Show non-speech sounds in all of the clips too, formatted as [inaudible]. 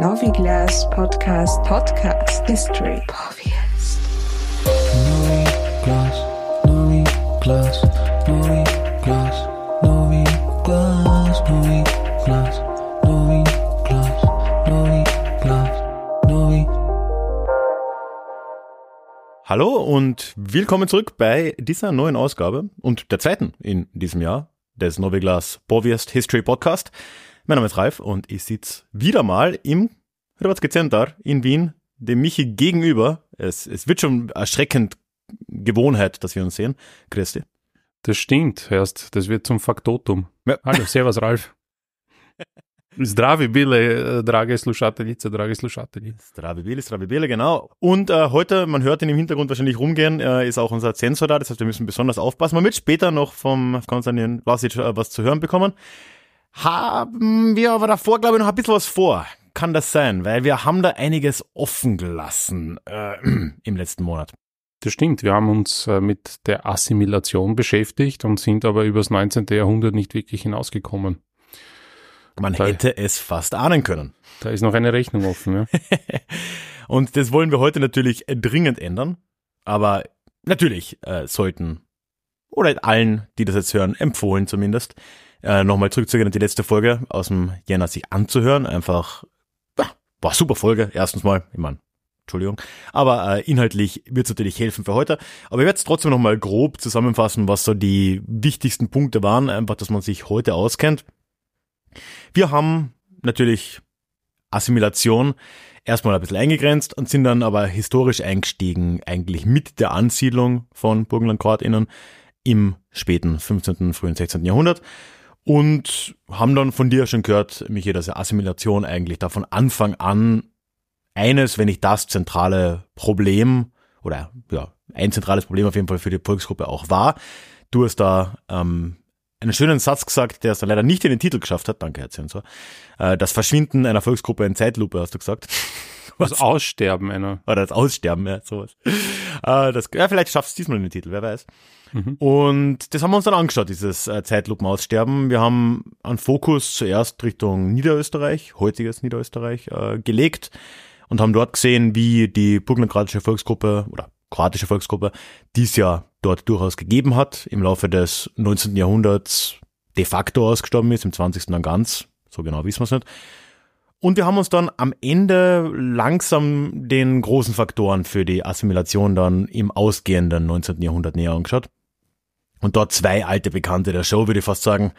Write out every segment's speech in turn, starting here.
Noviglas Podcast Podcast History Podcast. Noviglas, Noviglas, Noviglas, Noviglas, Noviglas, Noviglas, Noviglas, Noviglas. Hallo und willkommen zurück bei dieser neuen Ausgabe und der zweiten in diesem Jahr des Noviglas Boviest History Podcast. Mein Name ist Ralf und ich sitze wieder mal im Hrvatski Center in Wien, dem Michi gegenüber. Es, es wird schon erschreckend Gewohnheit, dass wir uns sehen. Christi. Das stimmt, erst. Das wird zum Faktotum. Ja. Hallo, servus Ralf. [laughs] Zdravi bile, äh, drage slušateljice, drage slušatelji. Zdravi Bili, Zdravi Bili, genau. Und äh, heute, man hört ihn im Hintergrund wahrscheinlich rumgehen, äh, ist auch unser Sensor da, das heißt, wir müssen besonders aufpassen. Man wird später noch vom Konstantin Vlasic äh, was zu hören bekommen. Haben wir aber davor, glaube ich, noch ein bisschen was vor. Kann das sein? Weil wir haben da einiges offen gelassen äh, [clears throat] im letzten Monat. Das stimmt, wir haben uns äh, mit der Assimilation beschäftigt und sind aber übers 19. Jahrhundert nicht wirklich hinausgekommen. Man Da- hätte es fast ahnen können. Da ist noch eine Rechnung offen. Ja? [laughs] Und das wollen wir heute natürlich dringend ändern. Aber natürlich äh, sollten, oder allen, die das jetzt hören, empfohlen zumindest, äh, nochmal zurückzugehen und die letzte Folge aus dem Jänner sich anzuhören. Einfach, ja, war super Folge, erstens mal, ich meine, Entschuldigung. Aber äh, inhaltlich wird es natürlich helfen für heute. Aber ich werde es trotzdem nochmal grob zusammenfassen, was so die wichtigsten Punkte waren, einfach, dass man sich heute auskennt. Wir haben natürlich Assimilation erstmal ein bisschen eingegrenzt und sind dann aber historisch eingestiegen, eigentlich mit der Ansiedlung von Burgenland-KroatInnen im späten 15., frühen 16. Jahrhundert und haben dann von dir schon gehört, Michi, dass ja Assimilation eigentlich da von Anfang an eines, wenn nicht das zentrale Problem oder ja, ein zentrales Problem auf jeden Fall für die Volksgruppe auch war. Du hast da ähm, einen schönen Satz gesagt, der es dann leider nicht in den Titel geschafft hat, danke Herr Zensor. Äh, das Verschwinden einer Volksgruppe in Zeitlupe, hast du gesagt. [laughs] Das Aussterben einer. Oder das Aussterben, ja, sowas. Äh, das, ja, vielleicht schaffst du diesmal in den Titel, wer weiß. Mhm. Und das haben wir uns dann angeschaut, dieses äh, Zeitlupenaussterben. Wir haben einen Fokus zuerst Richtung Niederösterreich, heutiges Niederösterreich, äh, gelegt und haben dort gesehen, wie die burgenlandkroatische Volksgruppe oder kroatische Volksgruppe dies ja dort durchaus gegeben hat, im Laufe des 19. Jahrhunderts de facto ausgestorben ist, im 20. dann ganz, so genau wissen wir es nicht. Und wir haben uns dann am Ende langsam den großen Faktoren für die Assimilation dann im ausgehenden 19. Jahrhundert näher angeschaut. Und dort zwei alte Bekannte der Show, würde ich fast sagen,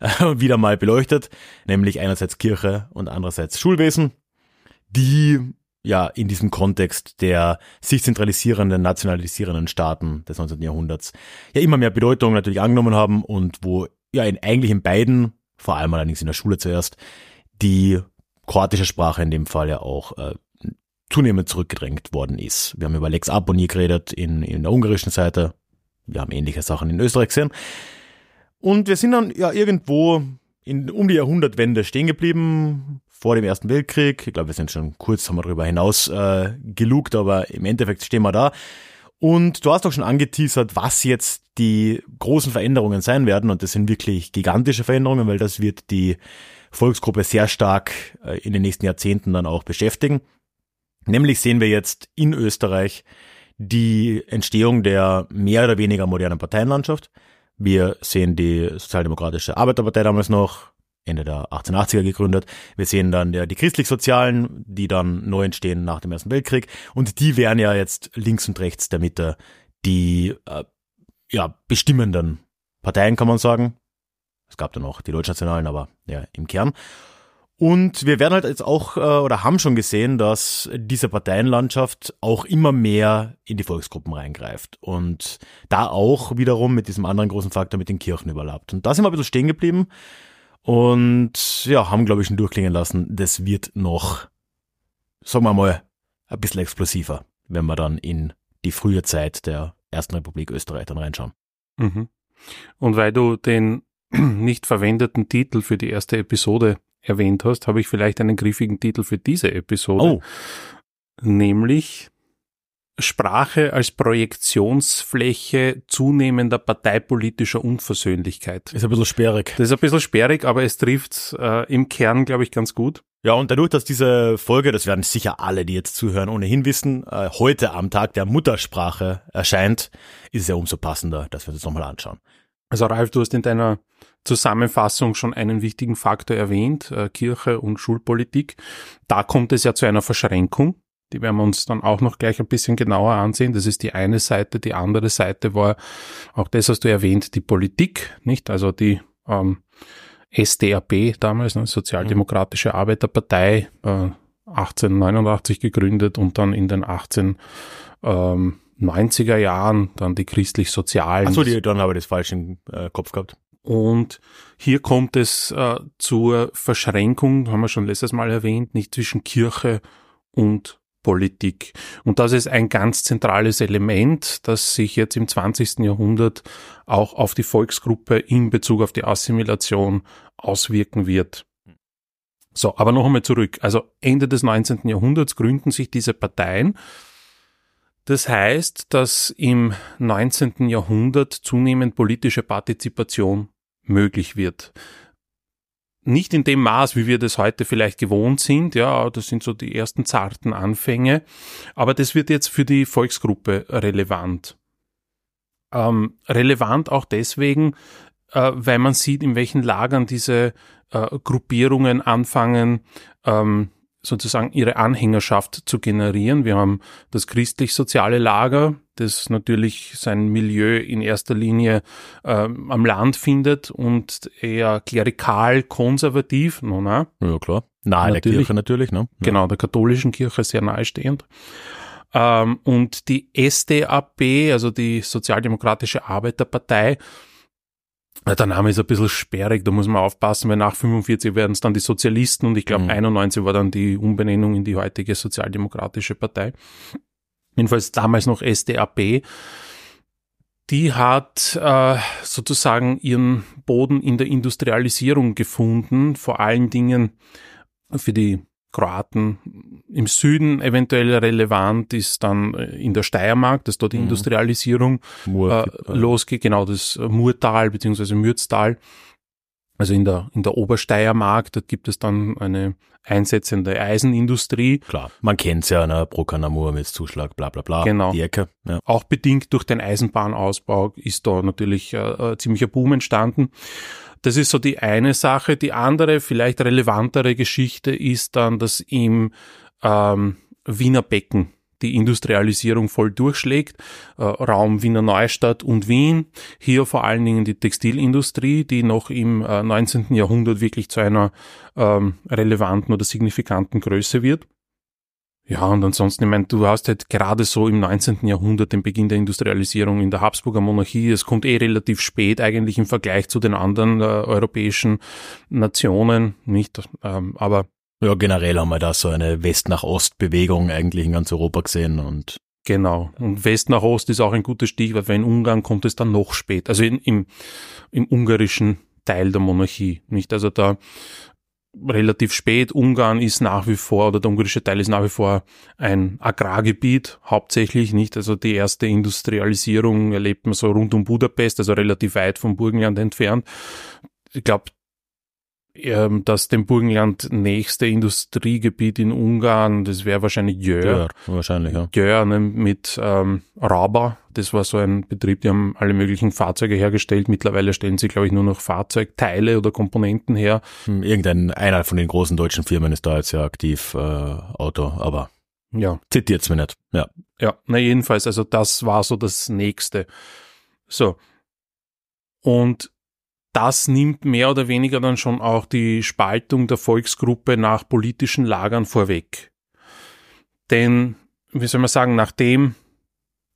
[laughs] wieder mal beleuchtet, nämlich einerseits Kirche und andererseits Schulwesen, die ja in diesem Kontext der sich zentralisierenden, nationalisierenden Staaten des 19. Jahrhunderts ja immer mehr Bedeutung natürlich angenommen haben und wo ja in, eigentlich in beiden, vor allem allerdings in der Schule zuerst, die kroatische Sprache in dem Fall ja auch äh, zunehmend zurückgedrängt worden ist. Wir haben über Lex Aponi geredet in, in der ungarischen Seite. Wir haben ähnliche Sachen in Österreich gesehen. Und wir sind dann ja irgendwo in, um die Jahrhundertwende stehen geblieben, vor dem Ersten Weltkrieg. Ich glaube, wir sind schon kurz, haben wir darüber hinaus äh, gelugt, aber im Endeffekt stehen wir da. Und du hast auch schon angeteasert, was jetzt die großen Veränderungen sein werden. Und das sind wirklich gigantische Veränderungen, weil das wird die Volksgruppe sehr stark äh, in den nächsten Jahrzehnten dann auch beschäftigen. Nämlich sehen wir jetzt in Österreich die Entstehung der mehr oder weniger modernen Parteienlandschaft. Wir sehen die Sozialdemokratische Arbeiterpartei damals noch, Ende der 1880er gegründet. Wir sehen dann der, die christlich-sozialen, die dann neu entstehen nach dem Ersten Weltkrieg. Und die wären ja jetzt links und rechts der Mitte die äh, ja, bestimmenden Parteien, kann man sagen. Es gab dann auch die Deutschnationalen, aber ja, im Kern. Und wir werden halt jetzt auch äh, oder haben schon gesehen, dass diese Parteienlandschaft auch immer mehr in die Volksgruppen reingreift und da auch wiederum mit diesem anderen großen Faktor mit den Kirchen überlappt. Und da sind wir ein bisschen stehen geblieben und ja, haben glaube ich schon durchklingen lassen, das wird noch, sagen wir mal, ein bisschen explosiver, wenn wir dann in die frühe Zeit der Ersten Republik Österreich dann reinschauen. Mhm. Und weil du den [clears throat] nicht verwendeten Titel für die erste Episode erwähnt hast, habe ich vielleicht einen griffigen Titel für diese Episode. Oh, Nämlich Sprache als Projektionsfläche zunehmender parteipolitischer Unversöhnlichkeit. Ist ein bisschen sperrig. Das ist ein bisschen sperrig, aber es trifft äh, im Kern, glaube ich, ganz gut. Ja, und dadurch, dass diese Folge, das werden sicher alle, die jetzt zuhören, ohnehin wissen, äh, heute am Tag der Muttersprache erscheint, ist es ja umso passender, dass wir das nochmal anschauen. Also Ralf, du hast in deiner Zusammenfassung schon einen wichtigen Faktor erwähnt, äh, Kirche und Schulpolitik. Da kommt es ja zu einer Verschränkung. Die werden wir uns dann auch noch gleich ein bisschen genauer ansehen. Das ist die eine Seite. Die andere Seite war, auch das hast du erwähnt, die Politik, nicht? Also die ähm, SDAP damals, ne, Sozialdemokratische Arbeiterpartei, äh, 1889 gegründet und dann in den 18 ähm, 90er Jahren dann die christlich-sozialen. Achso, die dann aber das falsch im äh, Kopf gehabt. Und hier kommt es äh, zur Verschränkung, haben wir schon letztes Mal erwähnt, nicht zwischen Kirche und Politik. Und das ist ein ganz zentrales Element, das sich jetzt im 20. Jahrhundert auch auf die Volksgruppe in Bezug auf die Assimilation auswirken wird. So, aber noch einmal zurück. Also Ende des 19. Jahrhunderts gründen sich diese Parteien. Das heißt, dass im 19. Jahrhundert zunehmend politische Partizipation möglich wird nicht in dem Maß, wie wir das heute vielleicht gewohnt sind, ja, das sind so die ersten zarten Anfänge, aber das wird jetzt für die Volksgruppe relevant. Ähm, relevant auch deswegen, äh, weil man sieht, in welchen Lagern diese äh, Gruppierungen anfangen, ähm, sozusagen ihre Anhängerschaft zu generieren. Wir haben das christlich-soziale Lager, das natürlich sein Milieu in erster Linie äh, am Land findet und eher klerikal konservativ. No, na? Ja, klar. Nahe Natürlich. der Kirche natürlich, ne? Ja. Genau, der katholischen Kirche sehr nahestehend. Ähm, und die SDAP, also die Sozialdemokratische Arbeiterpartei, der Name ist ein bisschen sperrig, da muss man aufpassen, weil nach 45 werden es dann die Sozialisten und ich glaube Mhm. 91 war dann die Umbenennung in die heutige Sozialdemokratische Partei. Jedenfalls damals noch SDAP. Die hat äh, sozusagen ihren Boden in der Industrialisierung gefunden, vor allen Dingen für die Kroaten im Süden eventuell relevant ist dann äh, in der Steiermark, dass dort die Mhm. Industrialisierung Mur, äh, losgeht, genau das Murtal beziehungsweise Mürztal, also in der, in der Obersteiermark, dort gibt es dann eine einsetzende Eisenindustrie, Klar, man kennt's ja, ne? Brokanamur mit Zuschlag, bla bla bla. Genau. Die Ecke, ja. auch bedingt durch den Eisenbahnausbau ist da natürlich äh, äh, ziemlicher Boom entstanden. Das ist so die eine Sache. Die andere, vielleicht relevantere Geschichte ist dann, dass im ähm, Wiener Becken die Industrialisierung voll durchschlägt. Äh, Raum Wiener Neustadt und Wien. Hier vor allen Dingen die Textilindustrie, die noch im äh, 19. Jahrhundert wirklich zu einer ähm, relevanten oder signifikanten Größe wird. Ja, und ansonsten, ich meine, du hast halt gerade so im 19. Jahrhundert den Beginn der Industrialisierung in der Habsburger Monarchie. Es kommt eh relativ spät eigentlich im Vergleich zu den anderen äh, europäischen Nationen, nicht? Ähm, aber Ja, generell haben wir da so eine West nach Ost Bewegung eigentlich in ganz Europa gesehen und Genau. Und West nach Ost ist auch ein gutes Stichwort, weil in Ungarn kommt es dann noch spät. Also in, im, im ungarischen Teil der Monarchie. Nicht? Also da relativ spät. Ungarn ist nach wie vor, oder der ungarische Teil ist nach wie vor ein Agrargebiet, hauptsächlich nicht. Also die erste Industrialisierung erlebt man so rund um Budapest, also relativ weit vom Burgenland entfernt. Ich glaube, ähm, dass dem Burgenland nächste Industriegebiet in Ungarn, das wäre wahrscheinlich Jör. wahrscheinlich, ja. Ja, ne, mit ähm, Raba. Das war so ein Betrieb, die haben alle möglichen Fahrzeuge hergestellt. Mittlerweile stellen sie, glaube ich, nur noch Fahrzeugteile oder Komponenten her. Hm, Irgendein, einer von den großen deutschen Firmen ist da jetzt ja aktiv, äh, Auto, aber Ja, zitiert's mir nicht. Ja. ja. Na jedenfalls, also das war so das Nächste. So. Und das nimmt mehr oder weniger dann schon auch die Spaltung der Volksgruppe nach politischen Lagern vorweg. Denn, wie soll man sagen, nachdem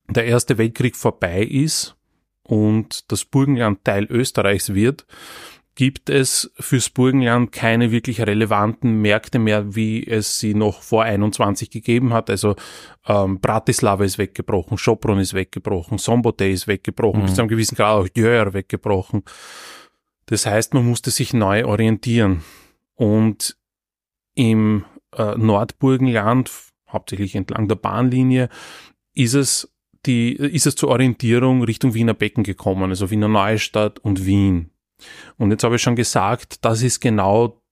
der Erste Weltkrieg vorbei ist und das Burgenland Teil Österreichs wird, gibt es fürs Burgenland keine wirklich relevanten Märkte mehr, wie es sie noch vor 21 gegeben hat. Also ähm, Bratislava ist weggebrochen, Sopron ist weggebrochen, Sombote ist weggebrochen, Mhm. bis zu einem gewissen Grad auch Jöhr weggebrochen. Das heißt, man musste sich neu orientieren. Und im äh, Nordburgenland, hauptsächlich entlang der Bahnlinie, ist es die, ist es zur Orientierung Richtung Wiener Becken gekommen, also Wiener Neustadt und Wien. Und jetzt habe ich schon gesagt, das ist genau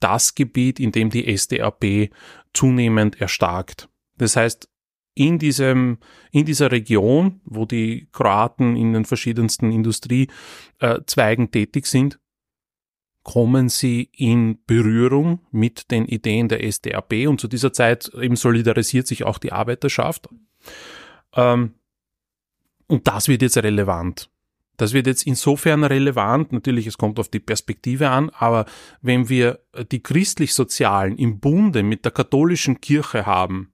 das Gebiet, in dem die SDAP zunehmend erstarkt. Das heißt, in diesem, in dieser Region, wo die Kroaten in den verschiedensten Industriezweigen tätig sind, kommen sie in Berührung mit den Ideen der SDAP und zu dieser Zeit eben solidarisiert sich auch die Arbeiterschaft. Ähm, und das wird jetzt relevant. Das wird jetzt insofern relevant, natürlich, es kommt auf die Perspektive an, aber wenn wir die christlich-sozialen im Bunde mit der katholischen Kirche haben,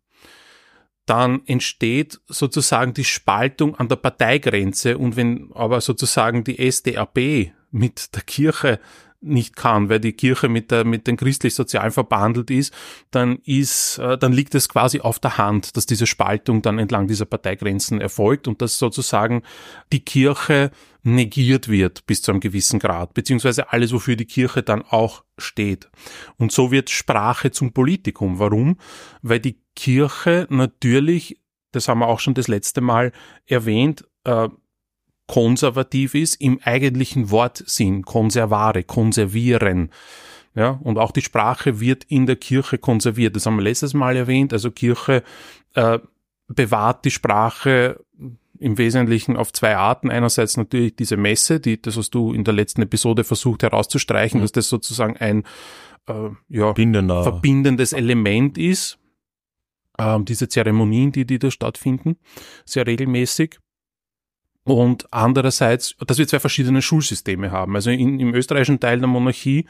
dann entsteht sozusagen die Spaltung an der Parteigrenze. Und wenn aber sozusagen die SDAP mit der Kirche nicht kann, weil die Kirche mit der mit den christlich-sozialen verbandelt ist, dann ist, äh, dann liegt es quasi auf der Hand, dass diese Spaltung dann entlang dieser Parteigrenzen erfolgt und dass sozusagen die Kirche negiert wird bis zu einem gewissen Grad, beziehungsweise alles, wofür die Kirche dann auch steht. Und so wird Sprache zum Politikum. Warum? Weil die Kirche natürlich, das haben wir auch schon das letzte Mal erwähnt, äh, konservativ ist im eigentlichen Wortsinn, konservare, konservieren. Ja, und auch die Sprache wird in der Kirche konserviert. Das haben wir letztes Mal erwähnt. Also Kirche äh, bewahrt die Sprache im Wesentlichen auf zwei Arten. Einerseits natürlich diese Messe, die, das was du in der letzten Episode versucht herauszustreichen, mhm. dass das sozusagen ein äh, ja, verbindendes Element ist. Ähm, diese Zeremonien, die, die da stattfinden, sehr regelmäßig. Und andererseits, dass wir zwei verschiedene Schulsysteme haben. Also in, im österreichischen Teil der Monarchie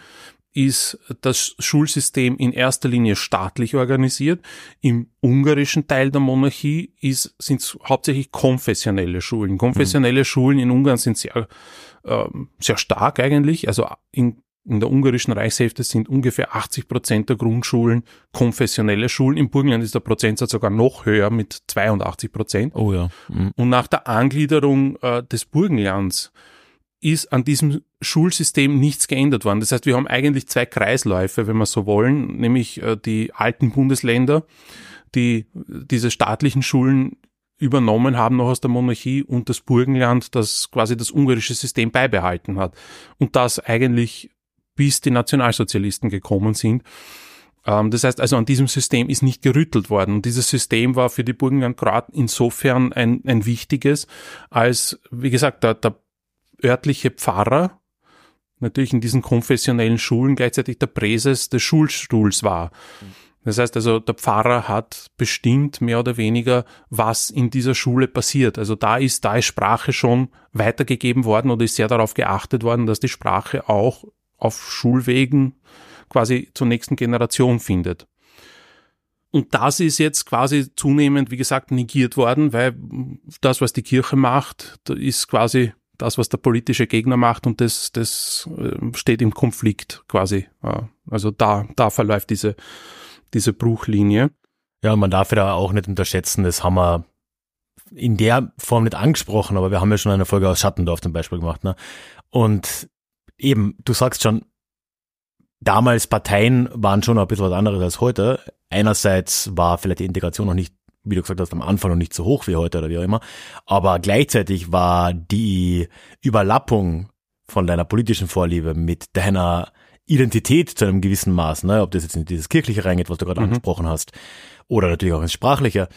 ist das Schulsystem in erster Linie staatlich organisiert. Im ungarischen Teil der Monarchie ist, sind es hauptsächlich konfessionelle Schulen. Konfessionelle mhm. Schulen in Ungarn sind sehr, äh, sehr stark eigentlich. Also in in der ungarischen Reichshälfte sind ungefähr 80 Prozent der Grundschulen konfessionelle Schulen. Im Burgenland ist der Prozentsatz sogar noch höher mit 82 Prozent. Oh ja. Mhm. Und nach der Angliederung äh, des Burgenlands ist an diesem Schulsystem nichts geändert worden. Das heißt, wir haben eigentlich zwei Kreisläufe, wenn wir so wollen, nämlich äh, die alten Bundesländer, die diese staatlichen Schulen übernommen haben noch aus der Monarchie und das Burgenland, das quasi das ungarische System beibehalten hat. Und das eigentlich bis die Nationalsozialisten gekommen sind. Ähm, das heißt also, an diesem System ist nicht gerüttelt worden. Und dieses System war für die Burgenland-Kroaten insofern ein, ein wichtiges, als, wie gesagt, der, der örtliche Pfarrer natürlich in diesen konfessionellen Schulen gleichzeitig der Präses des Schulstuhls war. Das heißt also, der Pfarrer hat bestimmt mehr oder weniger, was in dieser Schule passiert. Also da ist, da ist Sprache schon weitergegeben worden oder ist sehr darauf geachtet worden, dass die Sprache auch auf Schulwegen quasi zur nächsten Generation findet. Und das ist jetzt quasi zunehmend, wie gesagt, negiert worden, weil das, was die Kirche macht, ist quasi das, was der politische Gegner macht und das, das ähm, steht im Konflikt quasi. Also da, da verläuft diese, diese Bruchlinie. Ja, man darf ja auch nicht unterschätzen, das haben wir in der Form nicht angesprochen, aber wir haben ja schon eine Folge aus Schattendorf zum Beispiel gemacht. Ne? Und eben, du sagst schon, damals Parteien waren schon ein bisschen was anderes als heute. Einerseits war vielleicht die Integration noch nicht, wie du gesagt hast, am Anfang noch nicht so hoch wie heute oder wie auch immer. Aber gleichzeitig war die Überlappung von deiner politischen Vorliebe mit deiner Identität zu einem gewissen Maß, ne? ob das jetzt in dieses Kirchliche reingeht, was du gerade mhm. angesprochen hast, oder natürlich auch ins Sprachliche,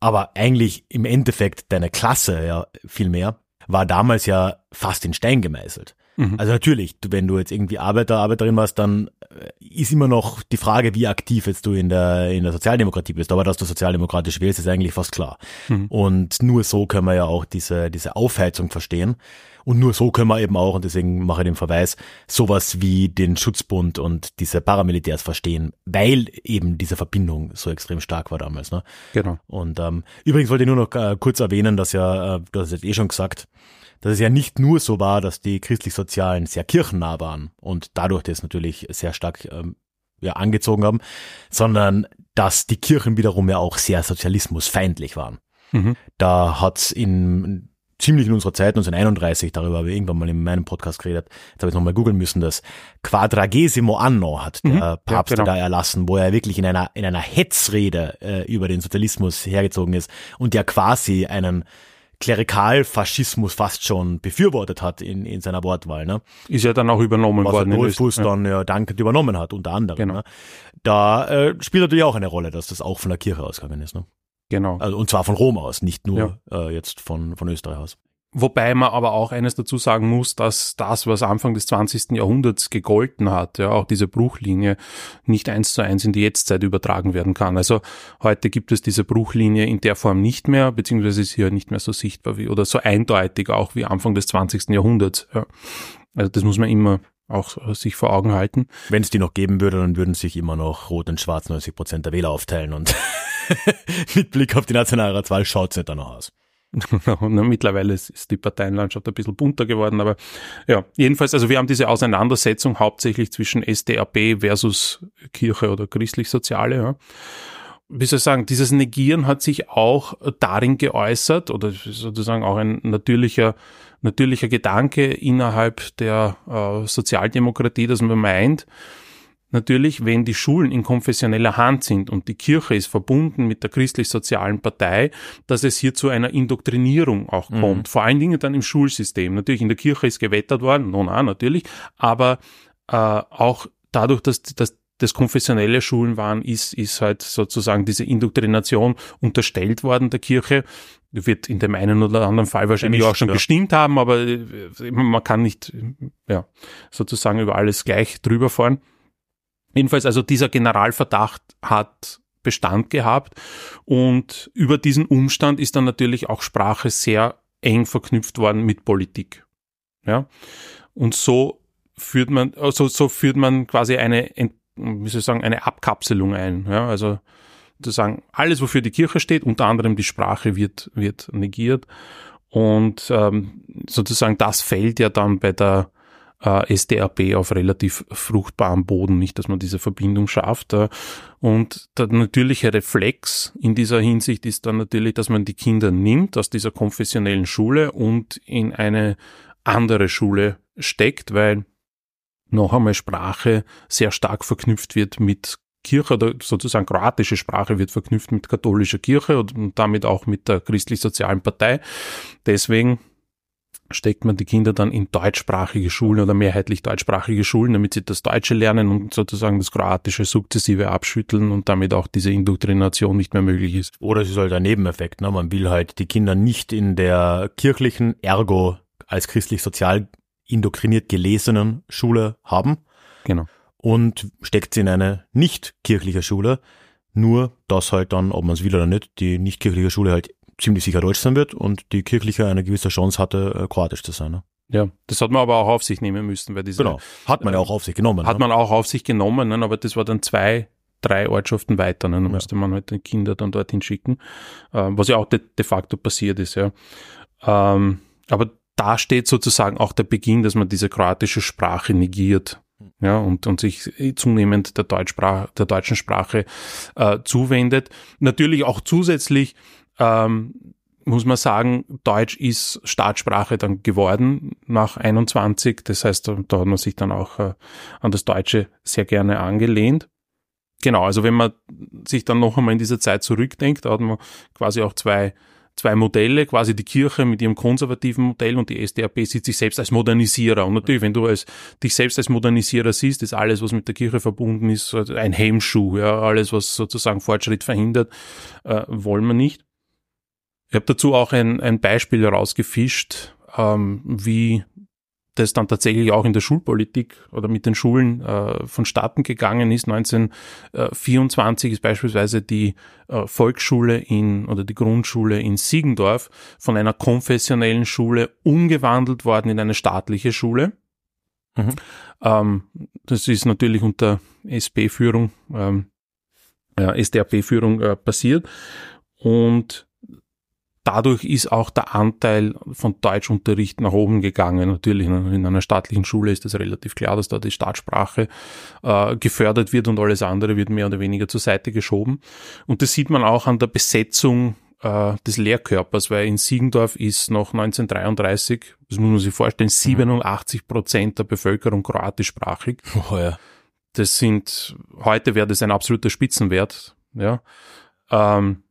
aber eigentlich im Endeffekt deine Klasse ja viel mehr, war damals ja fast in Stein gemeißelt. Mhm. Also natürlich, wenn du jetzt irgendwie Arbeiter, Arbeiterin warst, dann äh, ist immer noch die Frage, wie aktiv jetzt du in der, in der Sozialdemokratie bist. Aber dass du sozialdemokratisch wählst, ist eigentlich fast klar. Mhm. Und nur so können wir ja auch diese, diese Aufheizung verstehen. Und nur so können wir eben auch, und deswegen mache ich den Verweis, sowas wie den Schutzbund und diese Paramilitärs verstehen, weil eben diese Verbindung so extrem stark war damals. Ne? Genau. Und ähm, übrigens wollte ich nur noch äh, kurz erwähnen, dass ja, äh, du hast es jetzt eh schon gesagt, dass es ja nicht nur so war, dass die christlich-sozialen sehr kirchennah waren und dadurch das natürlich sehr stark ähm, ja, angezogen haben, sondern dass die Kirchen wiederum ja auch sehr sozialismusfeindlich waren. Mhm. Da hat's in ziemlich in unserer Zeit, 1931, darüber habe ich irgendwann mal in meinem Podcast geredet, jetzt habe ich nochmal googeln müssen, das Quadragesimo Anno hat der Mhm. Papst Ja, genau. da erlassen, wo er wirklich in einer, in einer Hetzrede äh, über den Sozialismus hergezogen ist und der quasi einen Klerikalfaschismus fast schon befürwortet hat in, in seiner Wortwahl. Ne? Ist ja dann auch übernommen was worden. in Dollfuß Österreich. dann ja dankend übernommen hat, unter anderem. Genau. Ne? Da äh, spielt natürlich auch eine Rolle, dass das auch von der Kirche ausgegangen ist. Ne? Genau. Also, und zwar von Rom aus, nicht nur äh, jetzt von, von Österreich aus. Wobei man aber auch eines dazu sagen muss, dass das, was Anfang des 20. Jahrhunderts gegolten hat, ja, auch diese Bruchlinie, nicht eins zu eins in die Jetztzeit übertragen werden kann. Also heute gibt es diese Bruchlinie in der Form nicht mehr, beziehungsweise ist hier nicht mehr so sichtbar wie oder so eindeutig auch wie Anfang des 20. Jahrhunderts. Ja. Also das muss man immer auch sich vor Augen halten. Wenn es die noch geben würde, dann würden sich immer noch Rot und Schwarz 90 Prozent der Wähler aufteilen und [laughs] mit Blick auf die Nationalratswahl schaut's nicht danach aus. [laughs] Mittlerweile ist, ist die Parteienlandschaft ein bisschen bunter geworden, aber ja, jedenfalls, also wir haben diese Auseinandersetzung hauptsächlich zwischen SDAP versus Kirche oder christlich-soziale. Ja. Wie soll ich sagen, dieses Negieren hat sich auch darin geäußert oder sozusagen auch ein natürlicher, natürlicher Gedanke innerhalb der äh, Sozialdemokratie, dass man meint, Natürlich, wenn die Schulen in konfessioneller Hand sind und die Kirche ist verbunden mit der christlich-sozialen Partei, dass es hier zu einer Indoktrinierung auch kommt. Vor allen Dingen dann im Schulsystem. Natürlich, in der Kirche ist gewettert worden, no, na, natürlich, aber äh, auch dadurch, dass, dass das konfessionelle Schulen waren, ist, ist halt sozusagen diese Indoktrination unterstellt worden der Kirche. Wird in dem einen oder anderen Fall wahrscheinlich Gemischt, auch schon ja. gestimmt haben, aber äh, man kann nicht ja, sozusagen über alles gleich drüber fahren. Jedenfalls, also dieser Generalverdacht hat Bestand gehabt und über diesen Umstand ist dann natürlich auch Sprache sehr eng verknüpft worden mit Politik. Ja. Und so führt man, also so führt man quasi eine, wie soll ich sagen, eine Abkapselung ein. Ja. Also sozusagen alles, wofür die Kirche steht, unter anderem die Sprache wird, wird negiert. Und ähm, sozusagen das fällt ja dann bei der äh, SDAP auf relativ fruchtbarem Boden, nicht, dass man diese Verbindung schafft. Äh, und der natürliche Reflex in dieser Hinsicht ist dann natürlich, dass man die Kinder nimmt aus dieser konfessionellen Schule und in eine andere Schule steckt, weil noch einmal Sprache sehr stark verknüpft wird mit Kirche oder sozusagen kroatische Sprache wird verknüpft mit katholischer Kirche und und damit auch mit der christlich-sozialen Partei. Deswegen steckt man die Kinder dann in deutschsprachige Schulen oder mehrheitlich deutschsprachige Schulen, damit sie das Deutsche lernen und sozusagen das Kroatische sukzessive abschütteln und damit auch diese Indoktrination nicht mehr möglich ist. Oder es ist halt ein Nebeneffekt. Ne? Man will halt die Kinder nicht in der kirchlichen, ergo als christlich-sozial indoktriniert gelesenen Schule haben Genau. und steckt sie in eine nicht kirchliche Schule. Nur, dass halt dann, ob man es will oder nicht, die nicht kirchliche Schule halt ziemlich sicher Deutsch sein wird und die kirchliche eine gewisse Chance hatte, äh, Kroatisch zu sein. Ne? Ja, das hat man aber auch auf sich nehmen müssen, weil diese Genau. Hat man ja auch auf sich genommen. hat ne? man auch auf sich genommen, ne, aber das war dann zwei, drei Ortschaften weiter. Ne, dann musste man halt die Kinder dann dorthin schicken, äh, was ja auch de, de facto passiert ist. Ja. Ähm, aber da steht sozusagen auch der Beginn, dass man diese kroatische Sprache negiert. Ja, und, und sich zunehmend der, Deutschsprache, der deutschen Sprache äh, zuwendet. Natürlich auch zusätzlich ähm, muss man sagen, Deutsch ist Staatssprache dann geworden nach 21. Das heißt, da, hat man sich dann auch äh, an das Deutsche sehr gerne angelehnt. Genau, also wenn man sich dann noch einmal in diese Zeit zurückdenkt, da hat man quasi auch zwei, zwei Modelle, quasi die Kirche mit ihrem konservativen Modell und die SDAP sieht sich selbst als Modernisierer. Und natürlich, wenn du als, dich selbst als Modernisierer siehst, ist alles, was mit der Kirche verbunden ist, so ein Hemmschuh, ja, alles, was sozusagen Fortschritt verhindert, äh, wollen wir nicht. Ich habe dazu auch ein, ein Beispiel herausgefischt, ähm, wie das dann tatsächlich auch in der Schulpolitik oder mit den Schulen äh, vonstatten gegangen ist. 1924 ist beispielsweise die äh, Volksschule in oder die Grundschule in Siegendorf von einer konfessionellen Schule umgewandelt worden in eine staatliche Schule. Mhm. Ähm, das ist natürlich unter SP-Führung, ähm, ja, SDAP-Führung äh, passiert und dadurch ist auch der Anteil von Deutschunterricht nach oben gegangen. Natürlich in einer staatlichen Schule ist es relativ klar, dass da die Staatssprache äh, gefördert wird und alles andere wird mehr oder weniger zur Seite geschoben. Und das sieht man auch an der Besetzung äh, des Lehrkörpers, weil in Siegendorf ist noch 1933, das muss man sich vorstellen, 87 Prozent der Bevölkerung kroatischsprachig. [laughs] Oh, ja. Das sind, heute wäre das ein absoluter Spitzenwert, ja. Ähm,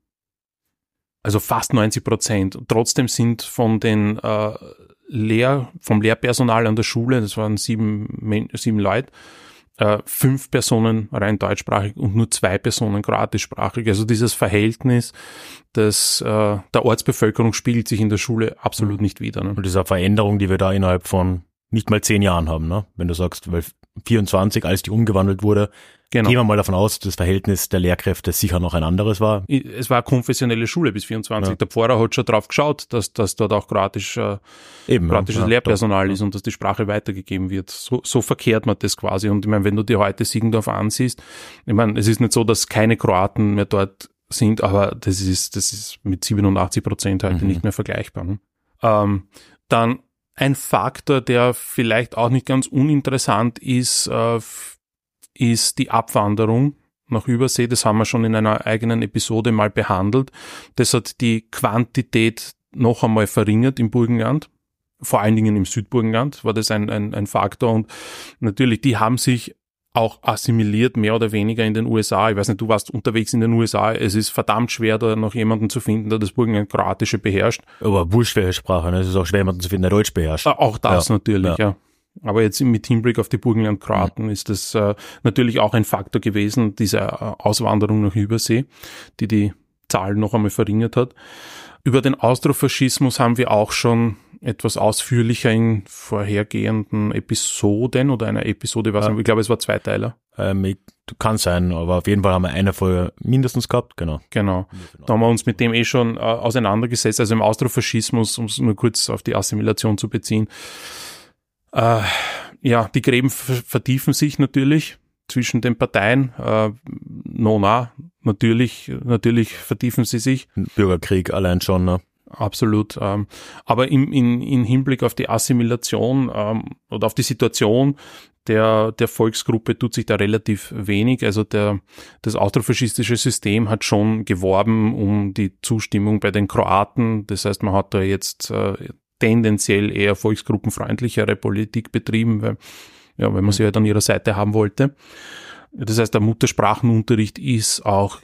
also fast 90 Prozent. Trotzdem sind von den äh, Lehr, vom Lehrpersonal an der Schule, das waren sieben, sieben Leute, äh, fünf Personen rein deutschsprachig und nur zwei Personen kroatischsprachig. Also dieses Verhältnis des, äh, der Ortsbevölkerung spiegelt sich in der Schule absolut nicht wider. Ne? Und diese Veränderung, die wir da innerhalb von nicht mal zehn Jahren haben, ne? Wenn du sagst, weil 24, als die umgewandelt wurde, Genau. gehen wir mal davon aus, das Verhältnis der Lehrkräfte sicher noch ein anderes war. Es war eine konfessionelle Schule bis 24. Ja. Der Pfarrer hat schon drauf geschaut, dass, dass dort auch kroatisch, äh, Eben. kroatisches ja, Lehrpersonal doch, ist und dass die Sprache weitergegeben wird. So, so verkehrt man das quasi. Und ich meine, wenn du dir heute Siegendorf ansiehst, ich meine, es ist nicht so, dass keine Kroaten mehr dort sind, aber das ist, das ist mit 87 Prozent heute Mhm. nicht mehr vergleichbar. Ne? Ähm, dann ein Faktor, der vielleicht auch nicht ganz uninteressant ist, äh, ist die Abwanderung nach Übersee. Das haben wir schon in einer eigenen Episode mal behandelt. Das hat die Quantität noch einmal verringert im Burgenland. Vor allen Dingen im Südburgenland war das ein, ein, ein Faktor. Und natürlich, die haben sich auch assimiliert, mehr oder weniger in den USA. Ich weiß nicht, du warst unterwegs in den USA. Es ist verdammt schwer, da noch jemanden zu finden, der das Burgenland Kroatische beherrscht. Aber wurscht welche Sprache, ne? Es ist auch schwer, jemanden zu finden, der Deutsch beherrscht. Äh, Auch das Ja, natürlich, ja. Aber jetzt mit Hinblick auf die Burgenland-Kroaten ist das äh, natürlich auch ein Faktor gewesen, diese äh, Auswanderung nach Übersee, die die Zahl noch einmal verringert hat. Über den Austrofaschismus haben wir auch schon etwas ausführlicher in vorhergehenden Episoden oder einer Episode, was Ja. ich glaube, es war Zweiteiler. Ähm, ich, kann sein, aber auf jeden Fall haben wir eine Folge mindestens gehabt, genau. Genau. Da haben wir uns mit dem eh schon äh, auseinandergesetzt, also im Austrofaschismus, um es nur kurz auf die Assimilation zu beziehen. Äh, ja, die Gräben ver- vertiefen sich natürlich zwischen den Parteien. Äh, no, na, natürlich, natürlich vertiefen sie sich. Bürgerkrieg allein schon, ne? Absolut. Ähm, aber im, in, in Hinblick auf die Assimilation ähm, oder auf die Situation der, der Volksgruppe tut sich da relativ wenig. Also der, das austrofaschistische System hat schon geworben um die Zustimmung bei den Kroaten. Das heißt, man hat da jetzt äh, tendenziell eher volksgruppenfreundlichere Politik betrieben, weil, ja, weil man sie halt an ihrer Seite haben wollte. Das heißt, der Muttersprachenunterricht ist auch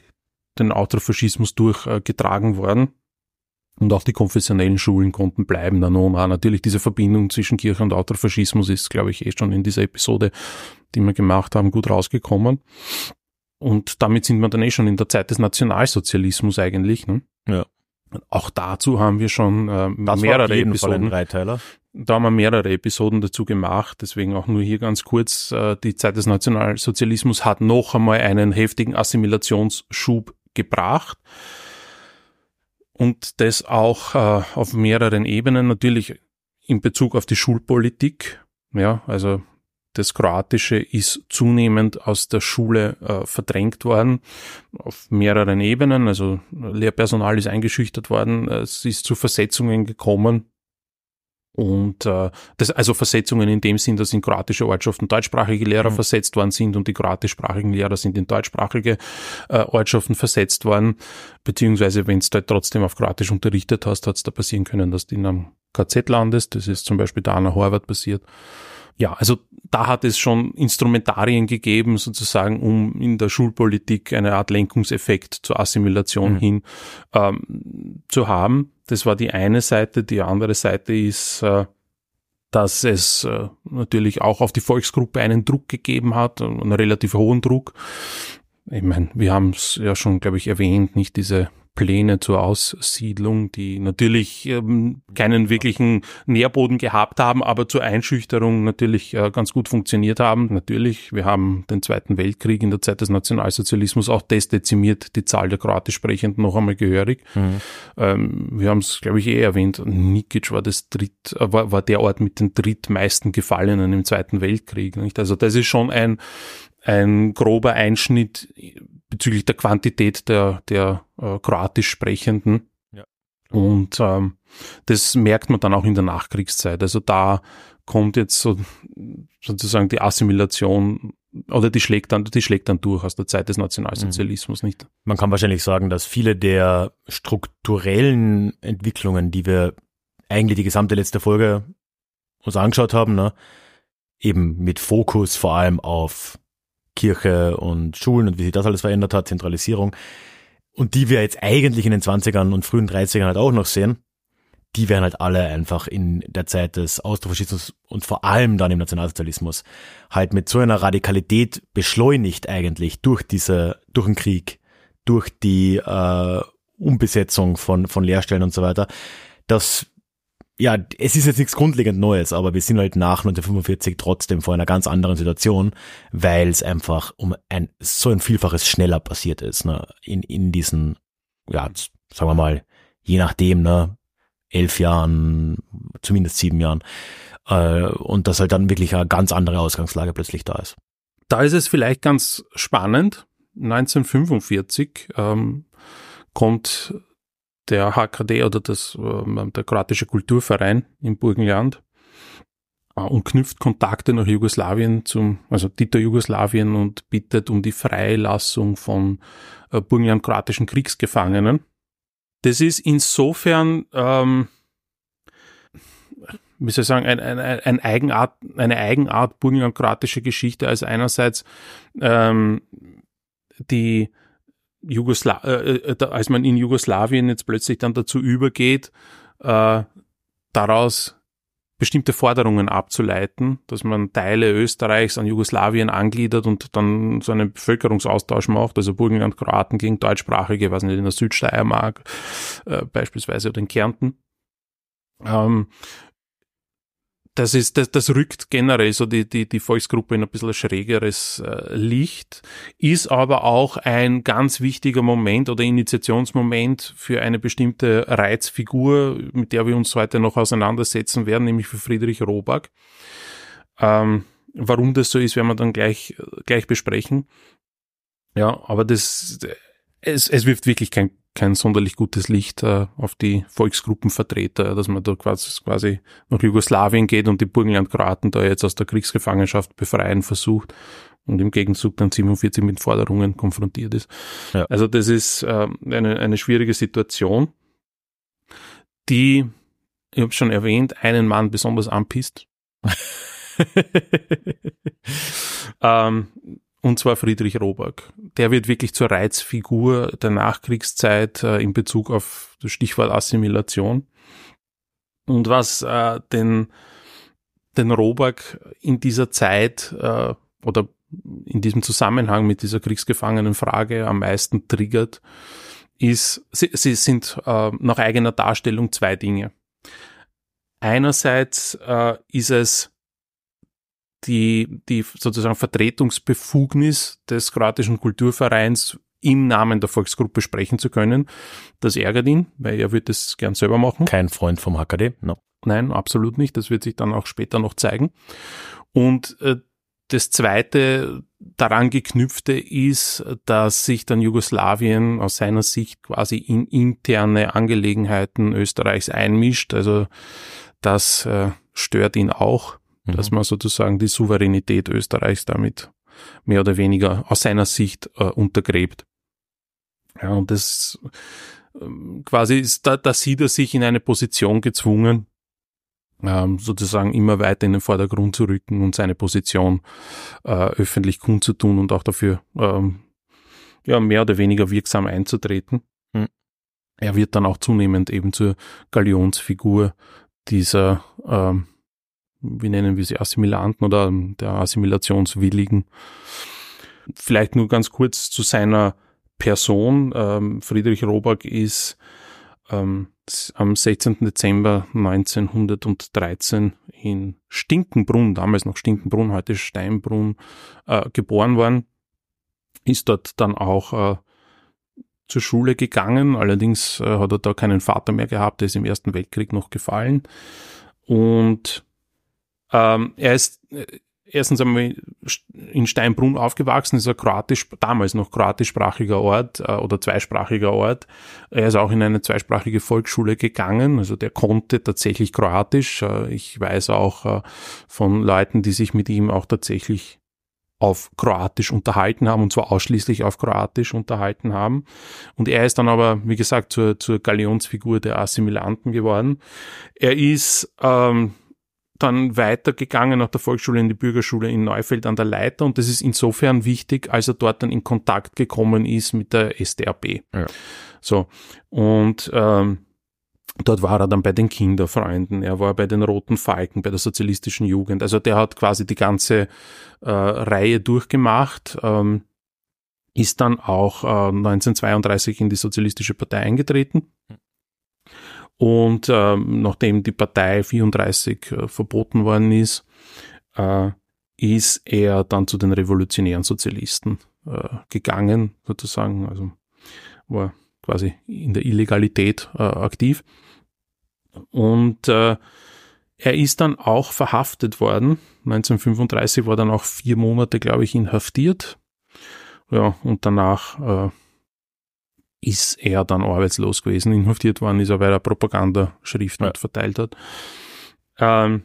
den Austrofaschismus durchgetragen worden. Und auch die konfessionellen Schulen konnten bleiben. Dann und auch natürlich diese Verbindung zwischen Kirche und Autofaschismus ist, glaube ich, eh schon in dieser Episode, die wir gemacht haben, gut rausgekommen. Und damit sind wir dann eh schon in der Zeit des Nationalsozialismus eigentlich. Ne? Ja. Auch dazu haben wir schon äh, mehrere Episoden. Da haben wir mehrere Episoden dazu gemacht, deswegen auch nur hier ganz kurz. Äh, die Zeit des Nationalsozialismus hat noch einmal einen heftigen Assimilationsschub gebracht. Und das auch äh, auf mehreren Ebenen, natürlich in Bezug auf die Schulpolitik. Ja, also das Kroatische ist zunehmend aus der Schule äh, verdrängt worden, auf mehreren Ebenen. Also Lehrpersonal ist eingeschüchtert worden, es ist zu Versetzungen gekommen. Und äh, das, also Versetzungen in dem Sinn, dass in kroatische Ortschaften deutschsprachige Lehrer Mhm. versetzt worden sind und die kroatischsprachigen Lehrer sind in deutschsprachige äh, Ortschaften versetzt worden. Beziehungsweise, wenn du halt trotzdem auf Kroatisch unterrichtet hast, hat es da passieren können, dass du in einem KZ landest. Das ist zum Beispiel da an der Horvath passiert. Ja, also da hat es schon Instrumentarien gegeben, sozusagen, um in der Schulpolitik eine Art Lenkungseffekt zur Assimilation Mhm. hin ähm, zu haben. Das war die eine Seite. Die andere Seite ist, äh, dass es äh, natürlich auch auf die Volksgruppe einen Druck gegeben hat, einen relativ hohen Druck. Ich meine, wir haben es ja schon, glaube ich, erwähnt, nicht diese Pläne zur Aussiedlung, die natürlich ähm, keinen wirklichen Nährboden gehabt haben, aber zur Einschüchterung natürlich äh, ganz gut funktioniert haben. Natürlich, wir haben den Zweiten Weltkrieg in der Zeit des Nationalsozialismus auch das dezimiert, die Zahl der kroatisch Sprechenden noch einmal gehörig. Mhm. Ähm, wir haben es, glaube ich, eh erwähnt. Nikic war das dritt, äh, war, war der Ort mit den drittmeisten Gefallenen im Zweiten Weltkrieg. Nicht? Also das ist schon ein, ein grober Einschnitt bezüglich der Quantität der, der äh, kroatisch Sprechenden. Ja. Und ähm, das merkt man dann auch in der Nachkriegszeit. Also da kommt jetzt so sozusagen die Assimilation oder die schlägt dann, die schlägt dann durch aus der Zeit des Nationalsozialismus, nicht? Man kann wahrscheinlich sagen, dass viele der strukturellen Entwicklungen, die wir eigentlich die gesamte letzte Folge uns angeschaut haben, ne, eben mit Fokus vor allem auf Kirche und Schulen und wie sich das alles verändert hat, Zentralisierung, und die wir jetzt eigentlich in den 20ern und frühen 30ern halt auch noch sehen, die werden halt alle einfach in der Zeit des Austrofaschismus und vor allem dann im Nationalsozialismus halt mit so einer Radikalität beschleunigt eigentlich durch diese, durch den Krieg, durch die äh, Umbesetzung von, von Lehrstellen und so weiter, dass ja, es ist jetzt nichts grundlegend Neues, aber wir sind halt nach 1945 trotzdem vor einer ganz anderen Situation, weil es einfach um ein so ein Vielfaches schneller passiert ist, ne, in, in diesen, ja, sagen wir mal, je nachdem, ne, elf Jahren, zumindest sieben Jahren, äh, und dass halt dann wirklich eine ganz andere Ausgangslage plötzlich da ist. Da ist es vielleicht ganz spannend. 1945 ähm, kommt der HKD oder das, äh, der kroatische Kulturverein im Burgenland äh, und knüpft Kontakte nach Jugoslawien zum, also Tito Jugoslawien und bittet um die Freilassung von äh, burgenland-kroatischen Kriegsgefangenen. Das ist insofern, ähm, wie soll ich sagen, ein, ein, ein Eigenart, eine Eigenart burgenland-kroatische Geschichte, also einerseits ähm, die Jugosla äh, äh als man in Jugoslawien jetzt plötzlich dann dazu übergeht, äh, daraus bestimmte Forderungen abzuleiten, dass man Teile Österreichs an Jugoslawien angliedert und dann so einen Bevölkerungsaustausch macht, also Burgenland, Kroaten gegen Deutschsprachige, was nicht, in der Südsteiermark äh, beispielsweise oder in Kärnten. Ähm, das ist, das, das rückt generell so die, die, die Volksgruppe in ein bisschen schrägeres äh, Licht, ist aber auch ein ganz wichtiger Moment oder Initiationsmoment für eine bestimmte Reizfigur, mit der wir uns heute noch auseinandersetzen werden, nämlich für Friedrich Robak. Ähm, warum das so ist, werden wir dann gleich, gleich besprechen. Ja, aber das, es, es wirft wirklich kein kein sonderlich gutes Licht äh, auf die Volksgruppenvertreter, dass man da quasi, quasi nach Jugoslawien geht und die Burgenland-Kroaten da jetzt aus der Kriegsgefangenschaft befreien versucht und im Gegenzug dann 47 mit Forderungen konfrontiert ist. Ja. Also das ist äh, eine, eine schwierige Situation, die, ich habe schon erwähnt, einen Mann besonders anpisst. [laughs] ähm, und zwar Friedrich Roback. Der wird wirklich zur Reizfigur der Nachkriegszeit äh, in Bezug auf das Stichwort Assimilation. Und was äh, den, den Roback in dieser Zeit äh, oder in diesem Zusammenhang mit dieser Kriegsgefangenenfrage am meisten triggert, ist, sie, sie sind äh, nach eigener Darstellung zwei Dinge. Einerseits äh, ist es die, die sozusagen Vertretungsbefugnis des kroatischen Kulturvereins im Namen der Volksgruppe sprechen zu können. Das ärgert ihn, weil er wird das gern selber machen. Kein Freund vom HKD, no. Nein, absolut nicht. Das wird sich dann auch später noch zeigen. Und äh, das zweite daran geknüpfte ist, dass sich dann Jugoslawien aus seiner Sicht quasi in interne Angelegenheiten Österreichs einmischt. Also das äh, stört ihn auch mhm. dass man sozusagen die Souveränität Österreichs damit mehr oder weniger aus seiner Sicht äh, untergräbt. Ja, und das ähm, quasi ist, da, da sieht er sich in eine Position gezwungen, ähm, sozusagen immer weiter in den Vordergrund zu rücken und seine Position äh, öffentlich kundzutun und auch dafür ähm, ja, mehr oder weniger wirksam einzutreten. Mhm. Er wird dann auch zunehmend eben zur Galionsfigur dieser ähm, wie nennen wir sie, Assimilanten oder der Assimilationswilligen. Vielleicht nur ganz kurz zu seiner Person. Ähm, Friedrich Roback ist ähm, am 16. Dezember 1913 in Stinkenbrunn, damals noch Stinkenbrunn, heute Steinbrunn, äh, geboren worden. Ist dort dann auch äh, zur Schule gegangen. Allerdings äh, hat er da keinen Vater mehr gehabt, der ist im Ersten Weltkrieg noch gefallen. Und ähm, er ist äh, erstens einmal in Steinbrunn aufgewachsen, ist ein kroatisch, damals noch kroatischsprachiger Ort äh, oder zweisprachiger Ort. Er ist auch in eine zweisprachige Volksschule gegangen, also der konnte tatsächlich Kroatisch. Äh, ich weiß auch äh, von Leuten, die sich mit ihm auch tatsächlich auf Kroatisch unterhalten haben und zwar ausschließlich auf Kroatisch unterhalten haben. Und er ist dann aber, wie gesagt, zur, zur Galionsfigur der Assimilanten geworden. Er ist ähm, dann weitergegangen nach der Volksschule in die Bürgerschule in Neufeld an der Leiter und das ist insofern wichtig, als er dort dann in Kontakt gekommen ist mit der SDAP. Ja. So und ähm, Dort war er dann bei den Kinderfreunden, er war bei den Roten Falken, bei der sozialistischen Jugend. Also der hat quasi die ganze äh, Reihe durchgemacht, ähm, ist dann auch äh, 1932 in die Sozialistische Partei eingetreten. Und äh, nachdem die Partei 34 äh, verboten worden ist, äh, ist er dann zu den revolutionären Sozialisten äh, gegangen, sozusagen. Also war quasi in der Illegalität äh, aktiv. Und äh, er ist dann auch verhaftet worden. 1935 war dann auch vier Monate, glaube ich, inhaftiert. Ja, und danach äh, ist er dann arbeitslos gewesen. Inhaftiert worden ist er, weil er Propagandaschriften Ja. verteilt hat. Ähm,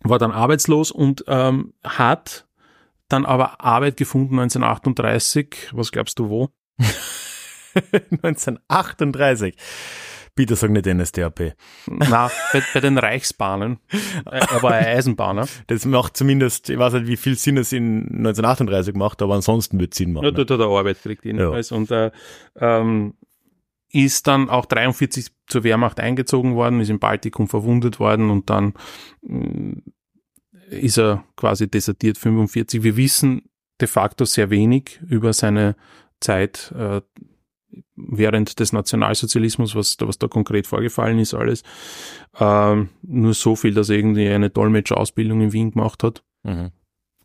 war dann arbeitslos und ähm, hat dann aber Arbeit gefunden 1938. Was glaubst du wo? [laughs] 1938. Bitte sag nicht NSDAP. Na, bei, bei den Reichsbahnen. Äh, Er war ein Eisenbahner. Das macht zumindest, ich weiß nicht, wie viel Sinn es in 1938 macht, aber ansonsten wird es Sinn Ja, machen. dort hat er Arbeit gekriegt jedenfalls. Und äh, ähm, ist dann auch 43 zur Wehrmacht eingezogen worden, ist im Baltikum verwundet worden und dann mh, ist er quasi desertiert 45. Wir wissen de facto sehr wenig über seine Zeit äh, während des Nationalsozialismus, was da, was da konkret vorgefallen ist, alles. Ähm, nur so viel, dass er irgendwie eine Dolmetscherausbildung in Wien gemacht hat. Mhm.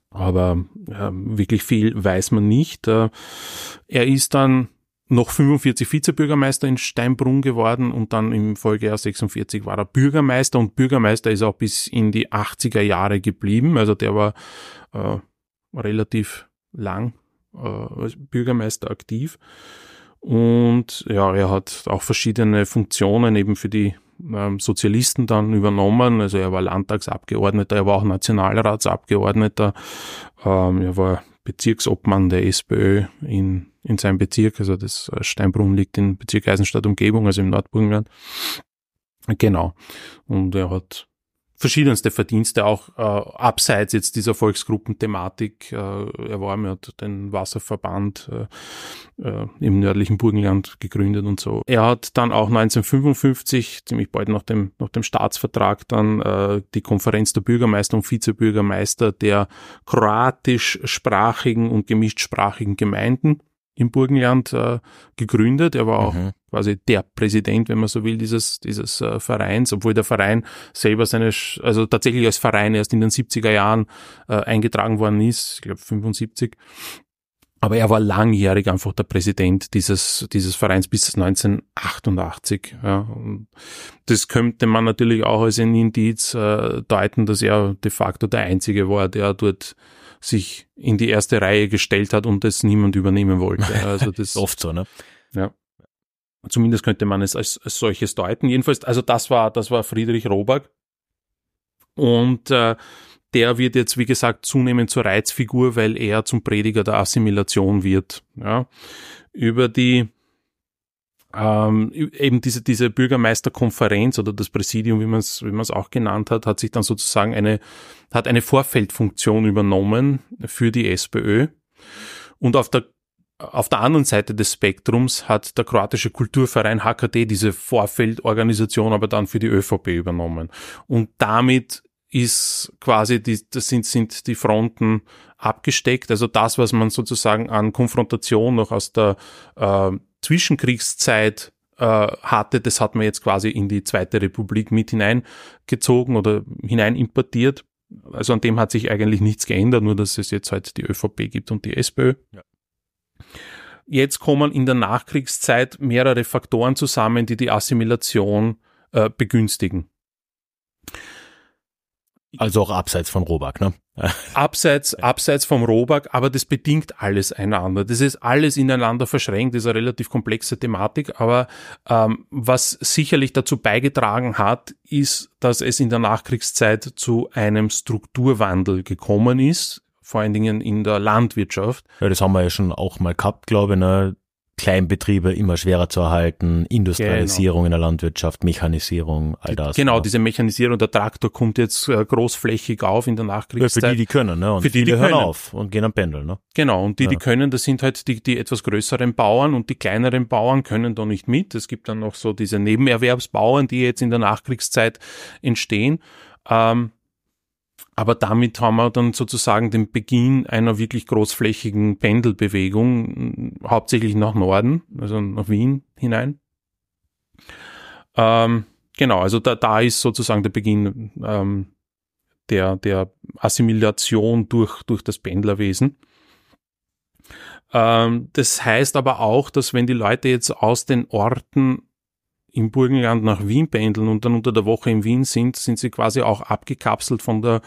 Aber äh, wirklich viel weiß man nicht. Äh, er ist dann noch 45 Vizebürgermeister in Steinbrunn geworden und dann im Folgejahr 46 war er Bürgermeister und Bürgermeister ist auch bis in die 80er Jahre geblieben. Also der war äh, relativ lang äh, als Bürgermeister aktiv. Und ja, er hat auch verschiedene Funktionen eben für die ähm, Sozialisten dann übernommen. Also er war Landtagsabgeordneter, er war auch Nationalratsabgeordneter, ähm, er war Bezirksobmann der SPÖ in, in seinem Bezirk, also das äh, Steinbrunn liegt in Bezirk Eisenstadt Umgebung, also im Nordburgenland. Genau. Und er hat verschiedenste Verdienste auch äh, abseits jetzt dieser Volksgruppenthematik. Äh, er war, er hat den Wasserverband äh, äh, im nördlichen Burgenland gegründet und so. Er hat dann auch 1955, ziemlich bald nach dem, nach dem Staatsvertrag, dann äh, die Konferenz der Bürgermeister und Vizebürgermeister der kroatischsprachigen und gemischtsprachigen Gemeinden im Burgenland äh, gegründet. Er war auch Mhm. quasi der Präsident, wenn man so will, dieses, dieses äh, Vereins, obwohl der Verein selber seine, also tatsächlich als Verein erst in den 70er Jahren äh, eingetragen worden ist, ich glaube 75. Aber er war langjährig einfach der Präsident dieses, dieses Vereins bis 1988. Ja. Und das könnte man natürlich auch als ein Indiz äh, deuten, dass er de facto der Einzige war, der dort sich in die erste Reihe gestellt hat und das niemand übernehmen wollte. [laughs] Also das oft so, ne? Zumindest könnte man es als, als solches deuten. Jedenfalls, also das war, das war Friedrich Robak. Und äh, der wird jetzt, wie gesagt, zunehmend zur Reizfigur, weil er zum Prediger der Assimilation wird. Ja. Über die ähm, eben diese, diese Bürgermeisterkonferenz oder das Präsidium, wie man es wie man es auch genannt hat, hat sich dann sozusagen eine, hat eine Vorfeldfunktion übernommen für die SPÖ. Und auf der auf der anderen Seite des Spektrums hat der kroatische Kulturverein HKD diese Vorfeldorganisation aber dann für die ÖVP übernommen. Und damit ist quasi die, das sind, sind die Fronten abgesteckt. Also das, was man sozusagen an Konfrontation noch aus der äh, Zwischenkriegszeit äh, hatte, das hat man jetzt quasi in die Zweite Republik mit hineingezogen oder hinein importiert. Also an dem hat sich eigentlich nichts geändert, nur dass es jetzt halt die ÖVP gibt und die SPÖ. Ja. Jetzt kommen in der Nachkriegszeit mehrere Faktoren zusammen, die die Assimilation äh, begünstigen. Also auch abseits von Robak, ne? [laughs] Abseits, abseits vom Robak, aber das bedingt alles einander. Das ist alles ineinander verschränkt, das ist eine relativ komplexe Thematik, aber ähm, was sicherlich dazu beigetragen hat, ist, dass es in der Nachkriegszeit zu einem Strukturwandel gekommen ist, vor allen Dingen in der Landwirtschaft. Ja, das haben wir ja schon auch mal gehabt, glaube ich, ne? Kleinbetriebe immer schwerer zu erhalten, Industrialisierung in der Landwirtschaft, Mechanisierung, all das. Genau, diese Mechanisierung, der Traktor kommt jetzt äh, großflächig auf in der ja, Nachkriegszeit. für die, die können, ne? Und Für die, die hören können. auf und gehen am Pendeln, ne? Genau, und die, die Ja. können, das sind halt die, die etwas größeren Bauern und die kleineren Bauern können da nicht mit. Es gibt dann noch so diese Nebenerwerbsbauern, die jetzt in der Nachkriegszeit entstehen. Ähm, aber damit haben wir dann sozusagen den Beginn einer wirklich großflächigen Pendelbewegung, mh, hauptsächlich nach Norden, also nach Wien hinein. Ähm, genau, also da, da ist sozusagen der Beginn ähm, der, der Assimilation durch, durch das Pendlerwesen. Ähm, das heißt aber auch, dass wenn die Leute jetzt aus den Orten im Burgenland nach Wien pendeln und dann unter der Woche in Wien sind, sind sie quasi auch abgekapselt von der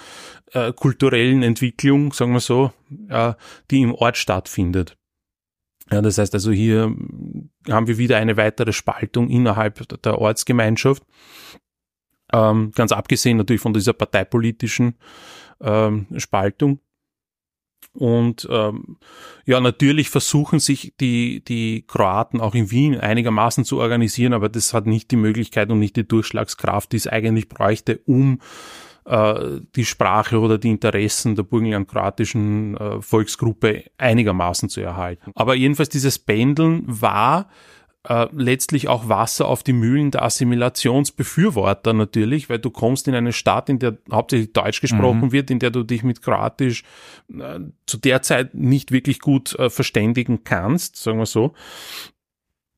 äh, kulturellen Entwicklung, sagen wir so, äh, die im Ort stattfindet. Ja, das heißt also hier haben wir wieder eine weitere Spaltung innerhalb der Ortsgemeinschaft. Ähm, ganz abgesehen natürlich von dieser parteipolitischen ähm, Spaltung. Und ähm, ja, natürlich versuchen sich die, die Kroaten auch in Wien einigermaßen zu organisieren, aber das hat nicht die Möglichkeit und nicht die Durchschlagskraft, die es eigentlich bräuchte, um äh, die Sprache oder die Interessen der burgenland-kroatischen äh, Volksgruppe einigermaßen zu erhalten. Aber jedenfalls dieses Pendeln war äh, letztlich auch Wasser auf die Mühlen der Assimilationsbefürworter natürlich, weil du kommst in eine Stadt, in der hauptsächlich Deutsch gesprochen wird, in der du dich mit Kroatisch äh, zu der Zeit nicht wirklich gut äh, verständigen kannst, sagen wir so.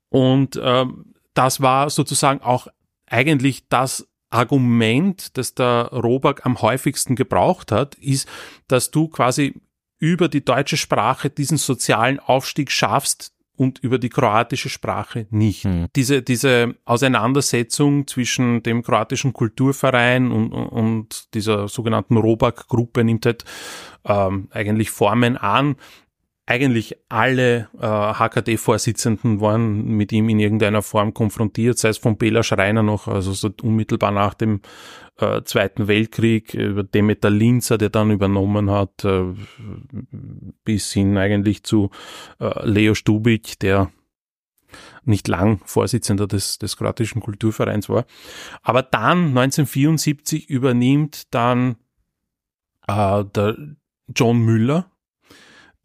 Und ähm, das war sozusagen auch eigentlich das Argument, das der Robak am häufigsten gebraucht hat, ist, dass du quasi über die deutsche Sprache diesen sozialen Aufstieg schaffst und über die kroatische Sprache nicht. Hm. Diese, diese Auseinandersetzung zwischen dem kroatischen Kulturverein und, und dieser sogenannten Robak-Gruppe nimmt halt ähm, eigentlich Formen an. Eigentlich alle äh, HKD-Vorsitzenden waren mit ihm in irgendeiner Form konfrontiert, sei es von Bela Schreiner noch, also so unmittelbar nach dem äh, Zweiten Weltkrieg, über Demeter Linzer, der dann übernommen hat, äh, bis hin eigentlich zu äh, Leo Stubik, der nicht lang Vorsitzender des, des kroatischen Kulturvereins war. Aber dann, 1974, übernimmt dann äh, der John Müller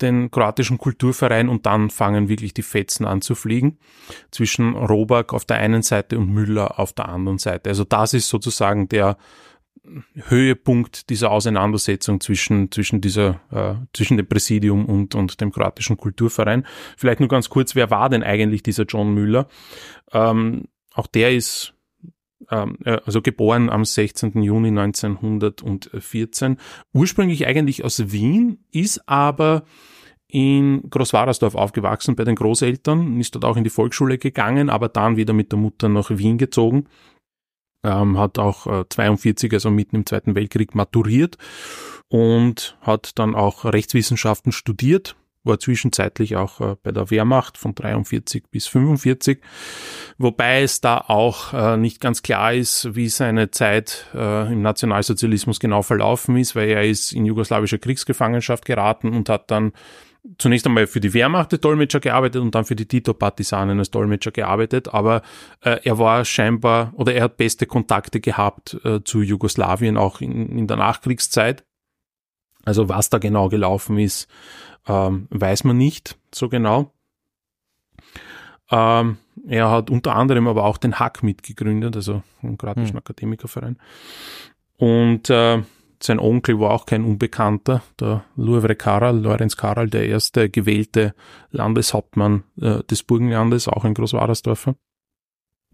den kroatischen Kulturverein und dann fangen wirklich die Fetzen an zu fliegen zwischen Robak auf der einen Seite und Müller auf der anderen Seite. Also das ist sozusagen der Höhepunkt dieser Auseinandersetzung zwischen, zwischen dieser, äh, zwischen dem Präsidium und, und dem kroatischen Kulturverein. Vielleicht nur ganz kurz, wer war denn eigentlich dieser John Müller? Ähm, auch der ist also geboren am 16. Juni 1914, ursprünglich eigentlich aus Wien, ist aber in Großwarersdorf aufgewachsen bei den Großeltern, ist dort auch in die Volksschule gegangen, aber dann wieder mit der Mutter nach Wien gezogen. Ähm, hat auch äh, 42, also mitten im Zweiten Weltkrieg, maturiert und hat dann auch Rechtswissenschaften studiert, war zwischenzeitlich auch äh, bei der Wehrmacht von 43 bis 45, wobei es da auch äh, nicht ganz klar ist, wie seine Zeit äh, im Nationalsozialismus genau verlaufen ist, weil er ist in jugoslawische Kriegsgefangenschaft geraten und hat dann zunächst einmal für die Wehrmacht als Dolmetscher gearbeitet und dann für die Tito-Partisanen als Dolmetscher gearbeitet, aber er war scheinbar oder er hat beste Kontakte gehabt zu Jugoslawien auch in, in der Nachkriegszeit. Also was da genau gelaufen ist, ähm, weiß man nicht so genau. Ähm, er hat unter anderem aber auch den Hack mitgegründet, also einen kroatischen Hm. Akademikerverein. Und äh, sein Onkel war auch kein Unbekannter, der Luvre Karal, Lorenz Karal, der erste gewählte Landeshauptmann äh, des Burgenlandes, auch ein Großwarersdorfer.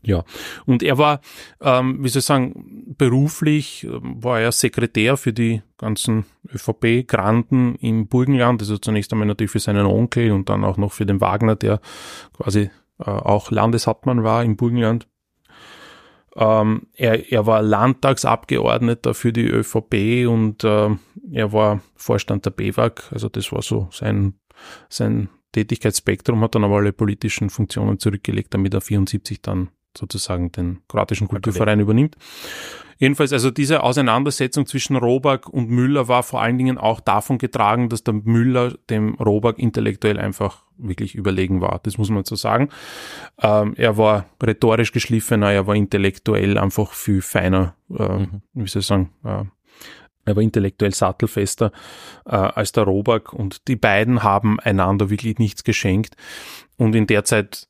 Ja, und er war, ähm, wie soll ich sagen, beruflich ähm, war er Sekretär für die ganzen ÖVP-Granden im Burgenland, also zunächst einmal natürlich für seinen Onkel und dann auch noch für den Wagner, der quasi äh, auch Landeshauptmann war im Burgenland. Ähm, er, er war Landtagsabgeordneter für die ÖVP und äh, er war Vorstand der BEWAG, also das war so sein, sein Tätigkeitsspektrum, hat dann aber alle politischen Funktionen zurückgelegt, damit er 74 dann sozusagen den kroatischen Kulturverein übernimmt. Jedenfalls, also diese Auseinandersetzung zwischen Robak und Müller war vor allen Dingen auch davon getragen, dass der Müller dem Robak intellektuell einfach wirklich überlegen war. Das muss man so sagen. Ähm, er war rhetorisch geschliffener, er war intellektuell einfach viel feiner, äh, Mhm. wie soll ich sagen, äh, er war intellektuell sattelfester äh, als der Robak und die beiden haben einander wirklich nichts geschenkt. Und in der Zeit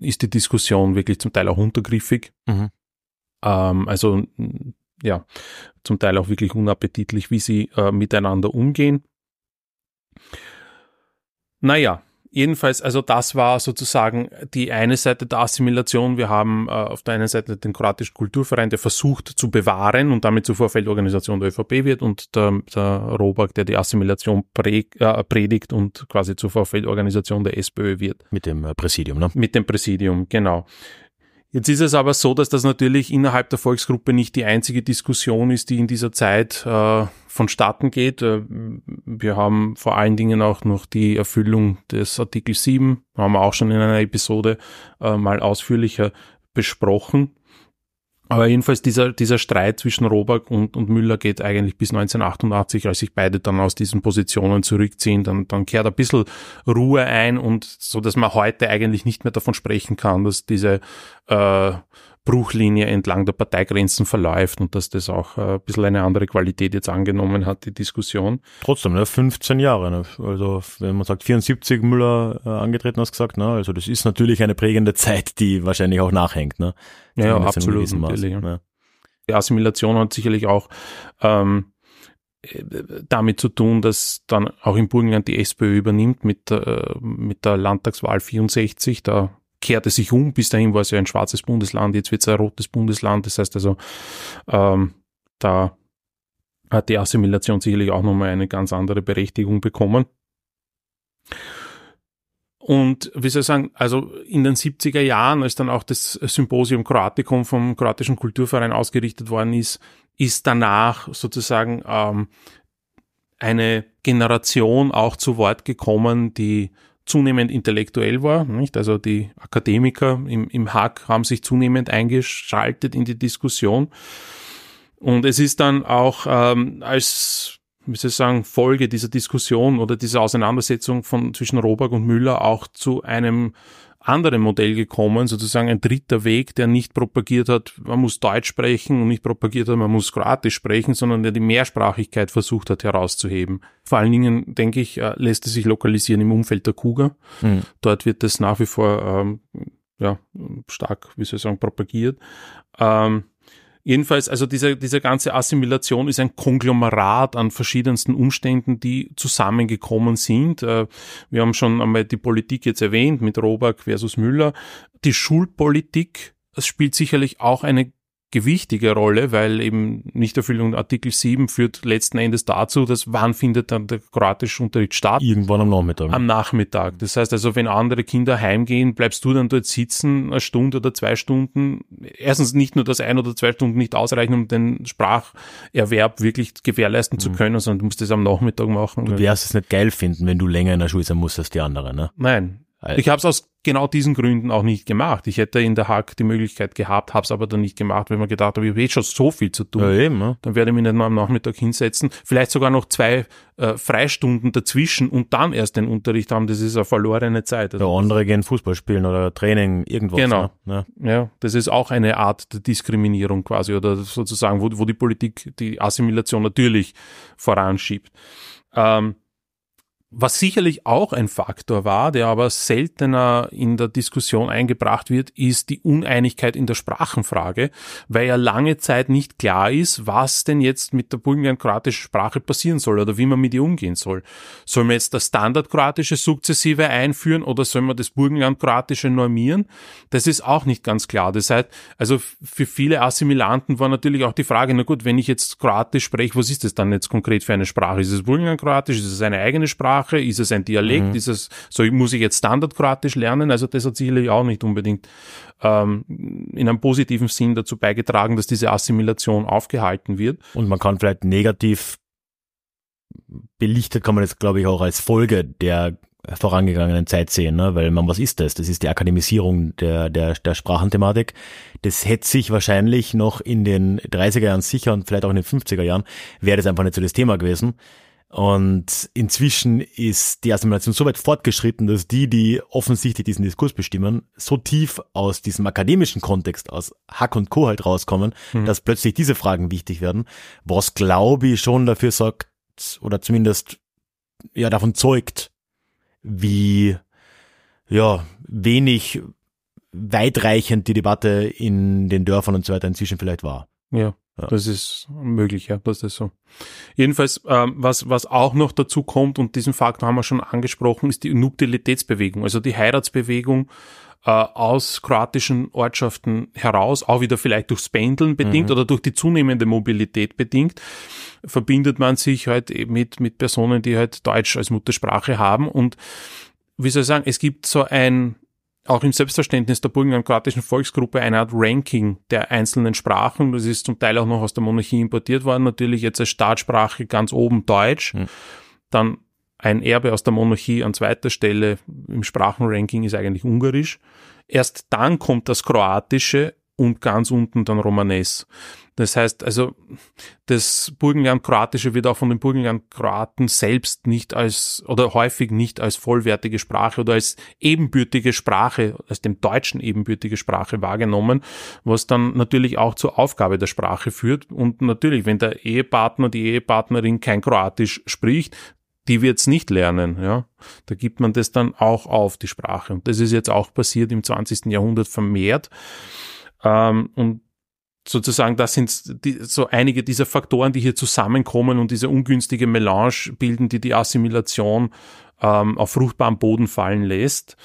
ist die Diskussion wirklich zum Teil auch untergriffig. Mhm. Ähm, also m, ja, zum Teil auch wirklich unappetitlich, wie sie äh, miteinander umgehen. Naja, jedenfalls, also das war sozusagen die eine Seite der Assimilation. Wir haben äh, auf der einen Seite den kroatischen Kulturverein, der versucht zu bewahren und damit zur Vorfeldorganisation der ÖVP wird und der, der Robak, der die Assimilation prä, äh, predigt und quasi zur Vorfeldorganisation der SPÖ wird. Mit dem äh, Präsidium, ne? Mit dem Präsidium, genau. Jetzt ist es aber so, dass das natürlich innerhalb der Volksgruppe nicht die einzige Diskussion ist, die in dieser Zeit äh, vonstatten geht. Äh, wir haben vor allen Dingen auch noch die Erfüllung des Artikel 7, haben wir auch schon in einer Episode äh, mal ausführlicher besprochen. Aber jedenfalls dieser, dieser Streit zwischen Robak und, und Müller geht eigentlich bis 1988, als sich beide dann aus diesen Positionen zurückziehen, dann, dann kehrt ein bisschen Ruhe ein und so, dass man heute eigentlich nicht mehr davon sprechen kann, dass diese äh, Bruchlinie entlang der Parteigrenzen verläuft und dass das auch äh, ein bisschen eine andere Qualität jetzt angenommen hat, die Diskussion. Trotzdem, ne? 15 Jahre. Ne? Also wenn man sagt 74 Müller äh, angetreten, hast gesagt, ne? Also das ist natürlich eine prägende Zeit, die wahrscheinlich auch nachhängt, ne? Ja, ja, absolut, natürlich, ja. ne? Die Assimilation hat sicherlich auch ähm, äh, damit zu tun, dass dann auch im Burgenland die SPÖ übernimmt mit, äh, mit der Landtagswahl 64. Da kehrte sich um. Bis dahin war es ja ein schwarzes Bundesland, jetzt wird es ein rotes Bundesland. Das heißt also, ähm, da hat die Assimilation sicherlich auch nochmal eine ganz andere Berechtigung bekommen. Und wie soll ich sagen, also in den 70er Jahren, als dann auch das Symposium Kroatikum vom kroatischen Kulturverein ausgerichtet worden ist, ist danach sozusagen ähm, eine Generation auch zu Wort gekommen, die zunehmend intellektuell war, nicht? Also die Akademiker im, im Hack haben sich zunehmend eingeschaltet in die Diskussion. Und es ist dann auch ähm, als, wie soll ich sagen, Folge dieser Diskussion oder dieser Auseinandersetzung von zwischen Robak und Müller auch zu einem anderen Modell gekommen, sozusagen ein dritter Weg, der nicht propagiert hat, man muss Deutsch sprechen und nicht propagiert hat, man muss Kroatisch sprechen, sondern der die Mehrsprachigkeit versucht hat herauszuheben. Vor allen Dingen, denke ich, äh, lässt es sich lokalisieren im Umfeld der Kuga. Mhm. Dort wird das nach wie vor ähm, ja, stark, wie soll ich sagen, propagiert. Ähm, Jedenfalls, also diese, diese ganze Assimilation ist ein Konglomerat an verschiedensten Umständen, die zusammengekommen sind. Äh, Wir haben schon einmal die Politik jetzt erwähnt mit Robak versus Müller. Die Schulpolitik, spielt sicherlich auch eine gewichtige Rolle, weil eben Nichterfüllung Artikel 7 führt letzten Endes dazu, dass wann findet dann der kroatische Unterricht statt? Irgendwann am Nachmittag. Am Nachmittag. Das heißt also, wenn andere Kinder heimgehen, bleibst du dann dort sitzen, eine Stunde oder zwei Stunden. Erstens nicht nur, dass ein oder zwei Stunden nicht ausreichen, um den Spracherwerb wirklich gewährleisten zu können, sondern du musst das am Nachmittag machen. du wirst es nicht geil finden, wenn du länger in der Schule sein musst als die anderen, ne? Nein. Ich habe es aus genau diesen Gründen auch nicht gemacht. Ich hätte in der Hack die Möglichkeit gehabt, habe es aber dann nicht gemacht, weil man gedacht habe, ich habe eh schon so viel zu tun. Ja, eben, ne? Dann werde ich mich nicht nur am Nachmittag hinsetzen, vielleicht sogar noch zwei äh, Freistunden dazwischen und dann erst den Unterricht haben. Das ist eine verlorene Zeit. Also, andere gehen Fußball spielen oder Training, irgendwas. Genau. Ne? ja, das ist auch eine Art der Diskriminierung quasi oder sozusagen, wo, wo die Politik die Assimilation natürlich voranschiebt. Ähm, was sicherlich auch ein Faktor war, der aber seltener in der Diskussion eingebracht wird, ist die Uneinigkeit in der Sprachenfrage, weil ja lange Zeit nicht klar ist, was denn jetzt mit der burgenland-kroatischen Sprache passieren soll oder wie man mit ihr umgehen soll. Soll man jetzt das Standardkroatische sukzessive einführen oder soll man das burgenland-kroatische normieren? Das ist auch nicht ganz klar. Das heißt, also für viele Assimilanten war natürlich auch die Frage, na gut, wenn ich jetzt Kroatisch spreche, was ist das dann jetzt konkret für eine Sprache? Ist es burgenland-kroatisch? Ist es eine eigene Sprache? Ist es ein Dialekt? Ist es, so muss ich jetzt Standardkroatisch lernen? Also das hat sicherlich auch nicht unbedingt ähm, in einem positiven Sinn dazu beigetragen, dass diese Assimilation aufgehalten wird. Und man kann vielleicht negativ belichtet, kann man das, glaube ich, auch als Folge der vorangegangenen Zeit sehen, ne? weil man, was ist das? Das ist die Akademisierung der, der, der Sprachenthematik. Das hätte sich wahrscheinlich noch in den 30er Jahren sicher und vielleicht auch in den 50er Jahren, wäre das einfach nicht so das Thema gewesen. Und inzwischen ist die Assimilation so weit fortgeschritten, dass die, die offensichtlich diesen Diskurs bestimmen, so tief aus diesem akademischen Kontext, aus Hack und Co. halt rauskommen, mhm. dass plötzlich diese Fragen wichtig werden, was glaube ich schon dafür sorgt, oder zumindest ja davon zeugt, wie ja wenig weitreichend die Debatte in den Dörfern und so weiter inzwischen vielleicht war. Ja, ja. das ist möglich, ja, das ist so. Jedenfalls, ähm, was, was auch noch dazu kommt, und diesen Faktor haben wir schon angesprochen, ist die Nuptialitätsbewegung, also die Heiratsbewegung äh, aus kroatischen Ortschaften heraus, auch wieder vielleicht durchs Pendeln bedingt mhm. oder durch die zunehmende Mobilität bedingt, verbindet man sich halt mit, mit Personen, die halt Deutsch als Muttersprache haben und wie soll ich sagen, es gibt so ein, auch im Selbstverständnis der burgenland-kroatischen Volksgruppe eine Art Ranking der einzelnen Sprachen. Das ist zum Teil auch noch aus der Monarchie importiert worden. Natürlich jetzt als Staatssprache ganz oben Deutsch. Mhm. Dann ein Erbe aus der Monarchie an zweiter Stelle im Sprachenranking ist eigentlich Ungarisch. Erst dann kommt das Kroatische und ganz unten dann Romanes. Das heißt also, das Burgenland-Kroatische wird auch von den Burgenland-Kroaten selbst nicht als oder häufig nicht als vollwertige Sprache oder als ebenbürtige Sprache, als dem Deutschen ebenbürtige Sprache wahrgenommen, was dann natürlich auch zur Aufgabe der Sprache führt. Und natürlich, wenn der Ehepartner, die Ehepartnerin kein Kroatisch spricht, die wird's nicht lernen, ja. Da gibt man das dann auch auf, die Sprache. Und das ist jetzt auch passiert im 20. Jahrhundert vermehrt. Ähm, und sozusagen, das sind die, so einige dieser Faktoren, die hier zusammenkommen und diese ungünstige Melange bilden, die die Assimilation ähm, auf fruchtbaren Boden fallen lässt.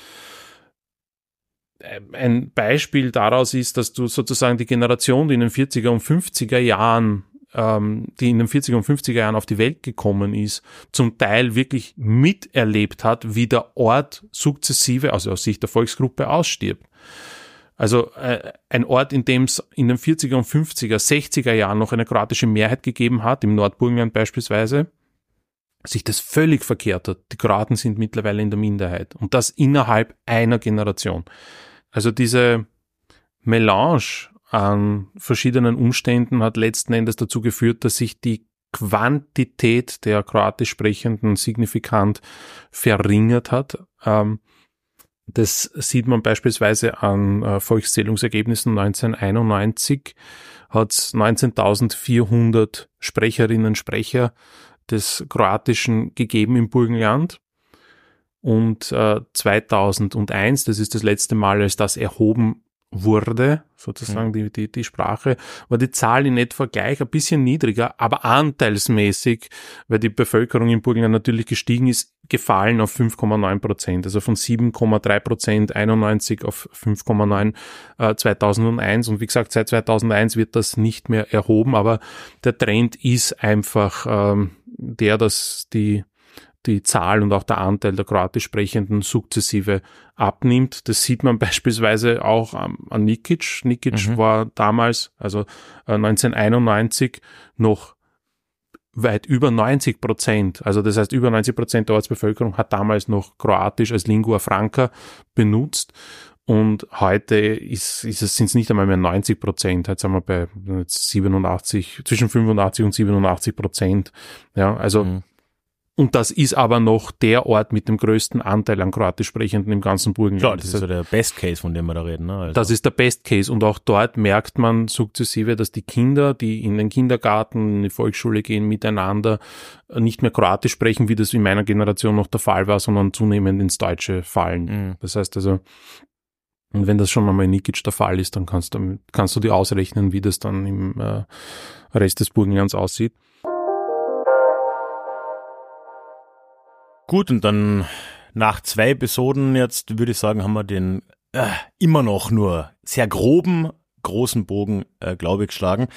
Ähm, ein Beispiel daraus ist, dass du sozusagen die Generation, die in den 40er und 50er Jahren ähm, die in den 40er und 50er Jahren auf die Welt gekommen ist, zum Teil wirklich miterlebt hat, wie der Ort sukzessive, also aus Sicht der Volksgruppe, ausstirbt. Also äh, ein Ort, in dem es in den 40er und 50er, 60er Jahren noch eine kroatische Mehrheit gegeben hat, im Nordburgenland beispielsweise, sich das völlig verkehrt hat. Die Kroaten sind mittlerweile in der Minderheit und das innerhalb einer Generation. Also diese Melange an verschiedenen Umständen hat letzten Endes dazu geführt, dass sich die Quantität der kroatisch Sprechenden signifikant verringert hat. Ähm, das sieht man beispielsweise an äh, Volkszählungsergebnissen 1991 hat es 19.400 Sprecherinnen Sprecher des Kroatischen gegeben im Burgenland. Und äh, 2001, das ist das letzte Mal, als das erhoben wurde, sozusagen mhm. die, die, die Sprache, war die Zahl in etwa gleich, ein bisschen niedriger, aber anteilsmäßig, weil die Bevölkerung in Burgenland natürlich gestiegen ist, gefallen auf 5,9 Prozent, also von 7,3 Prozent 91 auf 5,9 äh, 2001 und wie gesagt, seit 2001 wird das nicht mehr erhoben, aber der Trend ist einfach ähm, der, dass die die Zahl und auch der Anteil der kroatisch Sprechenden sukzessive abnimmt. Das sieht man [laughs] beispielsweise auch an Nikic. Nikic mhm. war damals, also 1991, äh, noch weit über 90 Prozent. Also das heißt, über 90 Prozent der Ortsbevölkerung hat damals noch Kroatisch als Lingua Franca benutzt. Und heute ist, ist es, sind es nicht einmal mehr 90 Prozent. Jetzt sind wir bei 87, zwischen 85 und 87 Prozent. Ja, also mhm. Und das ist aber noch der Ort mit dem größten Anteil an kroatisch Sprechenden im ganzen Burgenland. Klar, das ist so der Best Case, von dem wir da reden. Ne? Also. Das ist der Best Case. Und auch dort merkt man sukzessive, dass die Kinder, die in den Kindergarten, in die Volksschule gehen, miteinander nicht mehr kroatisch sprechen, wie das in meiner Generation noch der Fall war, sondern zunehmend ins Deutsche fallen. Mhm. Das heißt also, und wenn das schon einmal in Nikic der Fall ist, dann kannst du, kannst du dir ausrechnen, wie das dann im äh, Rest des Burgenlands aussieht. Gut, und dann nach zwei Episoden jetzt würde ich sagen, haben wir den äh, immer noch nur sehr groben, großen Bogen, äh, glaube ich, geschlagen.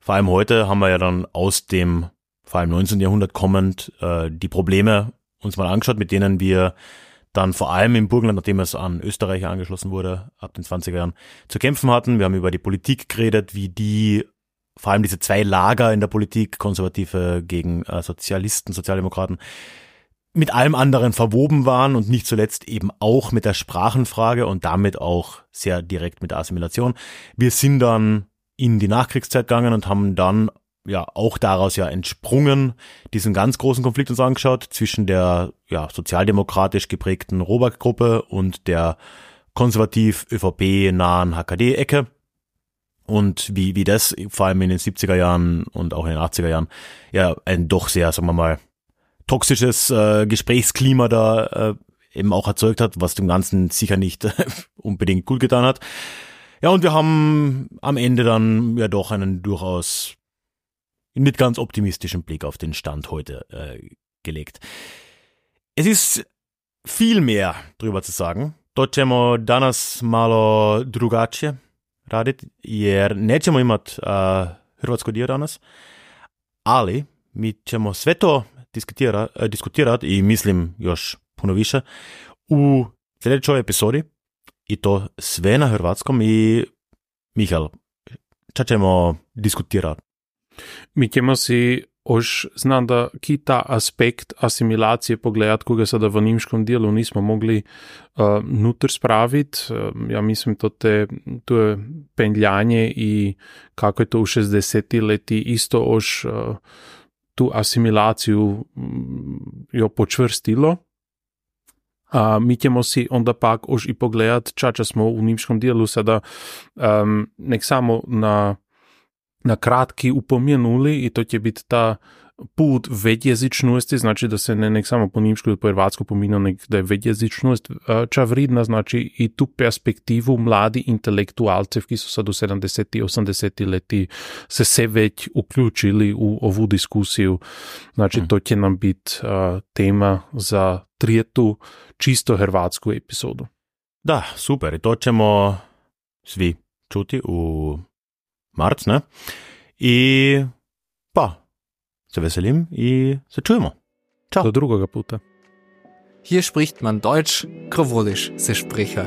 Vor allem heute haben wir ja dann aus dem, vor allem 19. Jahrhundert kommend, äh, die Probleme uns mal angeschaut, mit denen wir dann vor allem im Burgenland, nachdem es an Österreicher angeschlossen wurde, ab den 20er Jahren, zu kämpfen hatten. Wir haben über die Politik geredet, wie die, vor allem diese zwei Lager in der Politik, Konservative gegen äh, Sozialisten, Sozialdemokraten, mit allem anderen verwoben waren und nicht zuletzt eben auch mit der Sprachenfrage und damit auch sehr direkt mit der Assimilation. Wir sind dann in die Nachkriegszeit gegangen und haben dann ja auch daraus ja entsprungen diesen ganz großen Konflikt uns angeschaut zwischen der ja sozialdemokratisch geprägten Robak-Gruppe und der konservativ ÖVP nahen HKD-Ecke und wie wie das vor allem in den 70er Jahren und auch in den 80er Jahren ja ein doch sehr sagen wir mal toxisches äh, Gesprächsklima da äh, eben auch erzeugt hat, was dem Ganzen sicher nicht [laughs] unbedingt gut getan hat. Ja, und wir haben am Ende dann ja doch einen durchaus nicht ganz optimistischen Blick auf den Stand heute äh, gelegt. Es ist viel mehr drüber zu sagen. To danas malo drugačije raditi, jer nećemo imat uh, hrvatsko dio danas, ali mi ćemo sve to diskutira, uh, diskutirat i mislim još puno više u sljedećoj epizodi i to sve na hrvatskom i Michael, šta ćemo diskutirati? Mi ćemo si Ož znam, da ki ta aspekt asimilacije pogledati, ko ga sada v nemškem delu nismo mogli uh, nuter spraviti. Uh, ja, mislim, to, te, to je penjanje in kako je to v 60 leti isto ož uh, tu asimilacijo um, jo počvrstilo. A mi ćemo si onda pak už i pogledat, čača smo u nimškom dijelu sada um, nek samo na na kratki upomenuli i to će biti ta put vedjezičnosti, znači da se ne nek samo po nimšku ili po hrvatsko pominja, nek da je vedjezičnost ča vridna, znači i tu perspektivu mladi intelektualcev, ki so sad u 70. 80. leti se se već uključili u ovu diskusiju, znači mm. to će nam biti uh, tema za trijetu čisto hrvatsku epizodu. Da, super, i to ćemo svi čuti u marc, ne? I pa, se veselim i se čujemo. Ciao. Do drugega puta. Hier spricht man Deutsch, Krovolisch, se sprecher.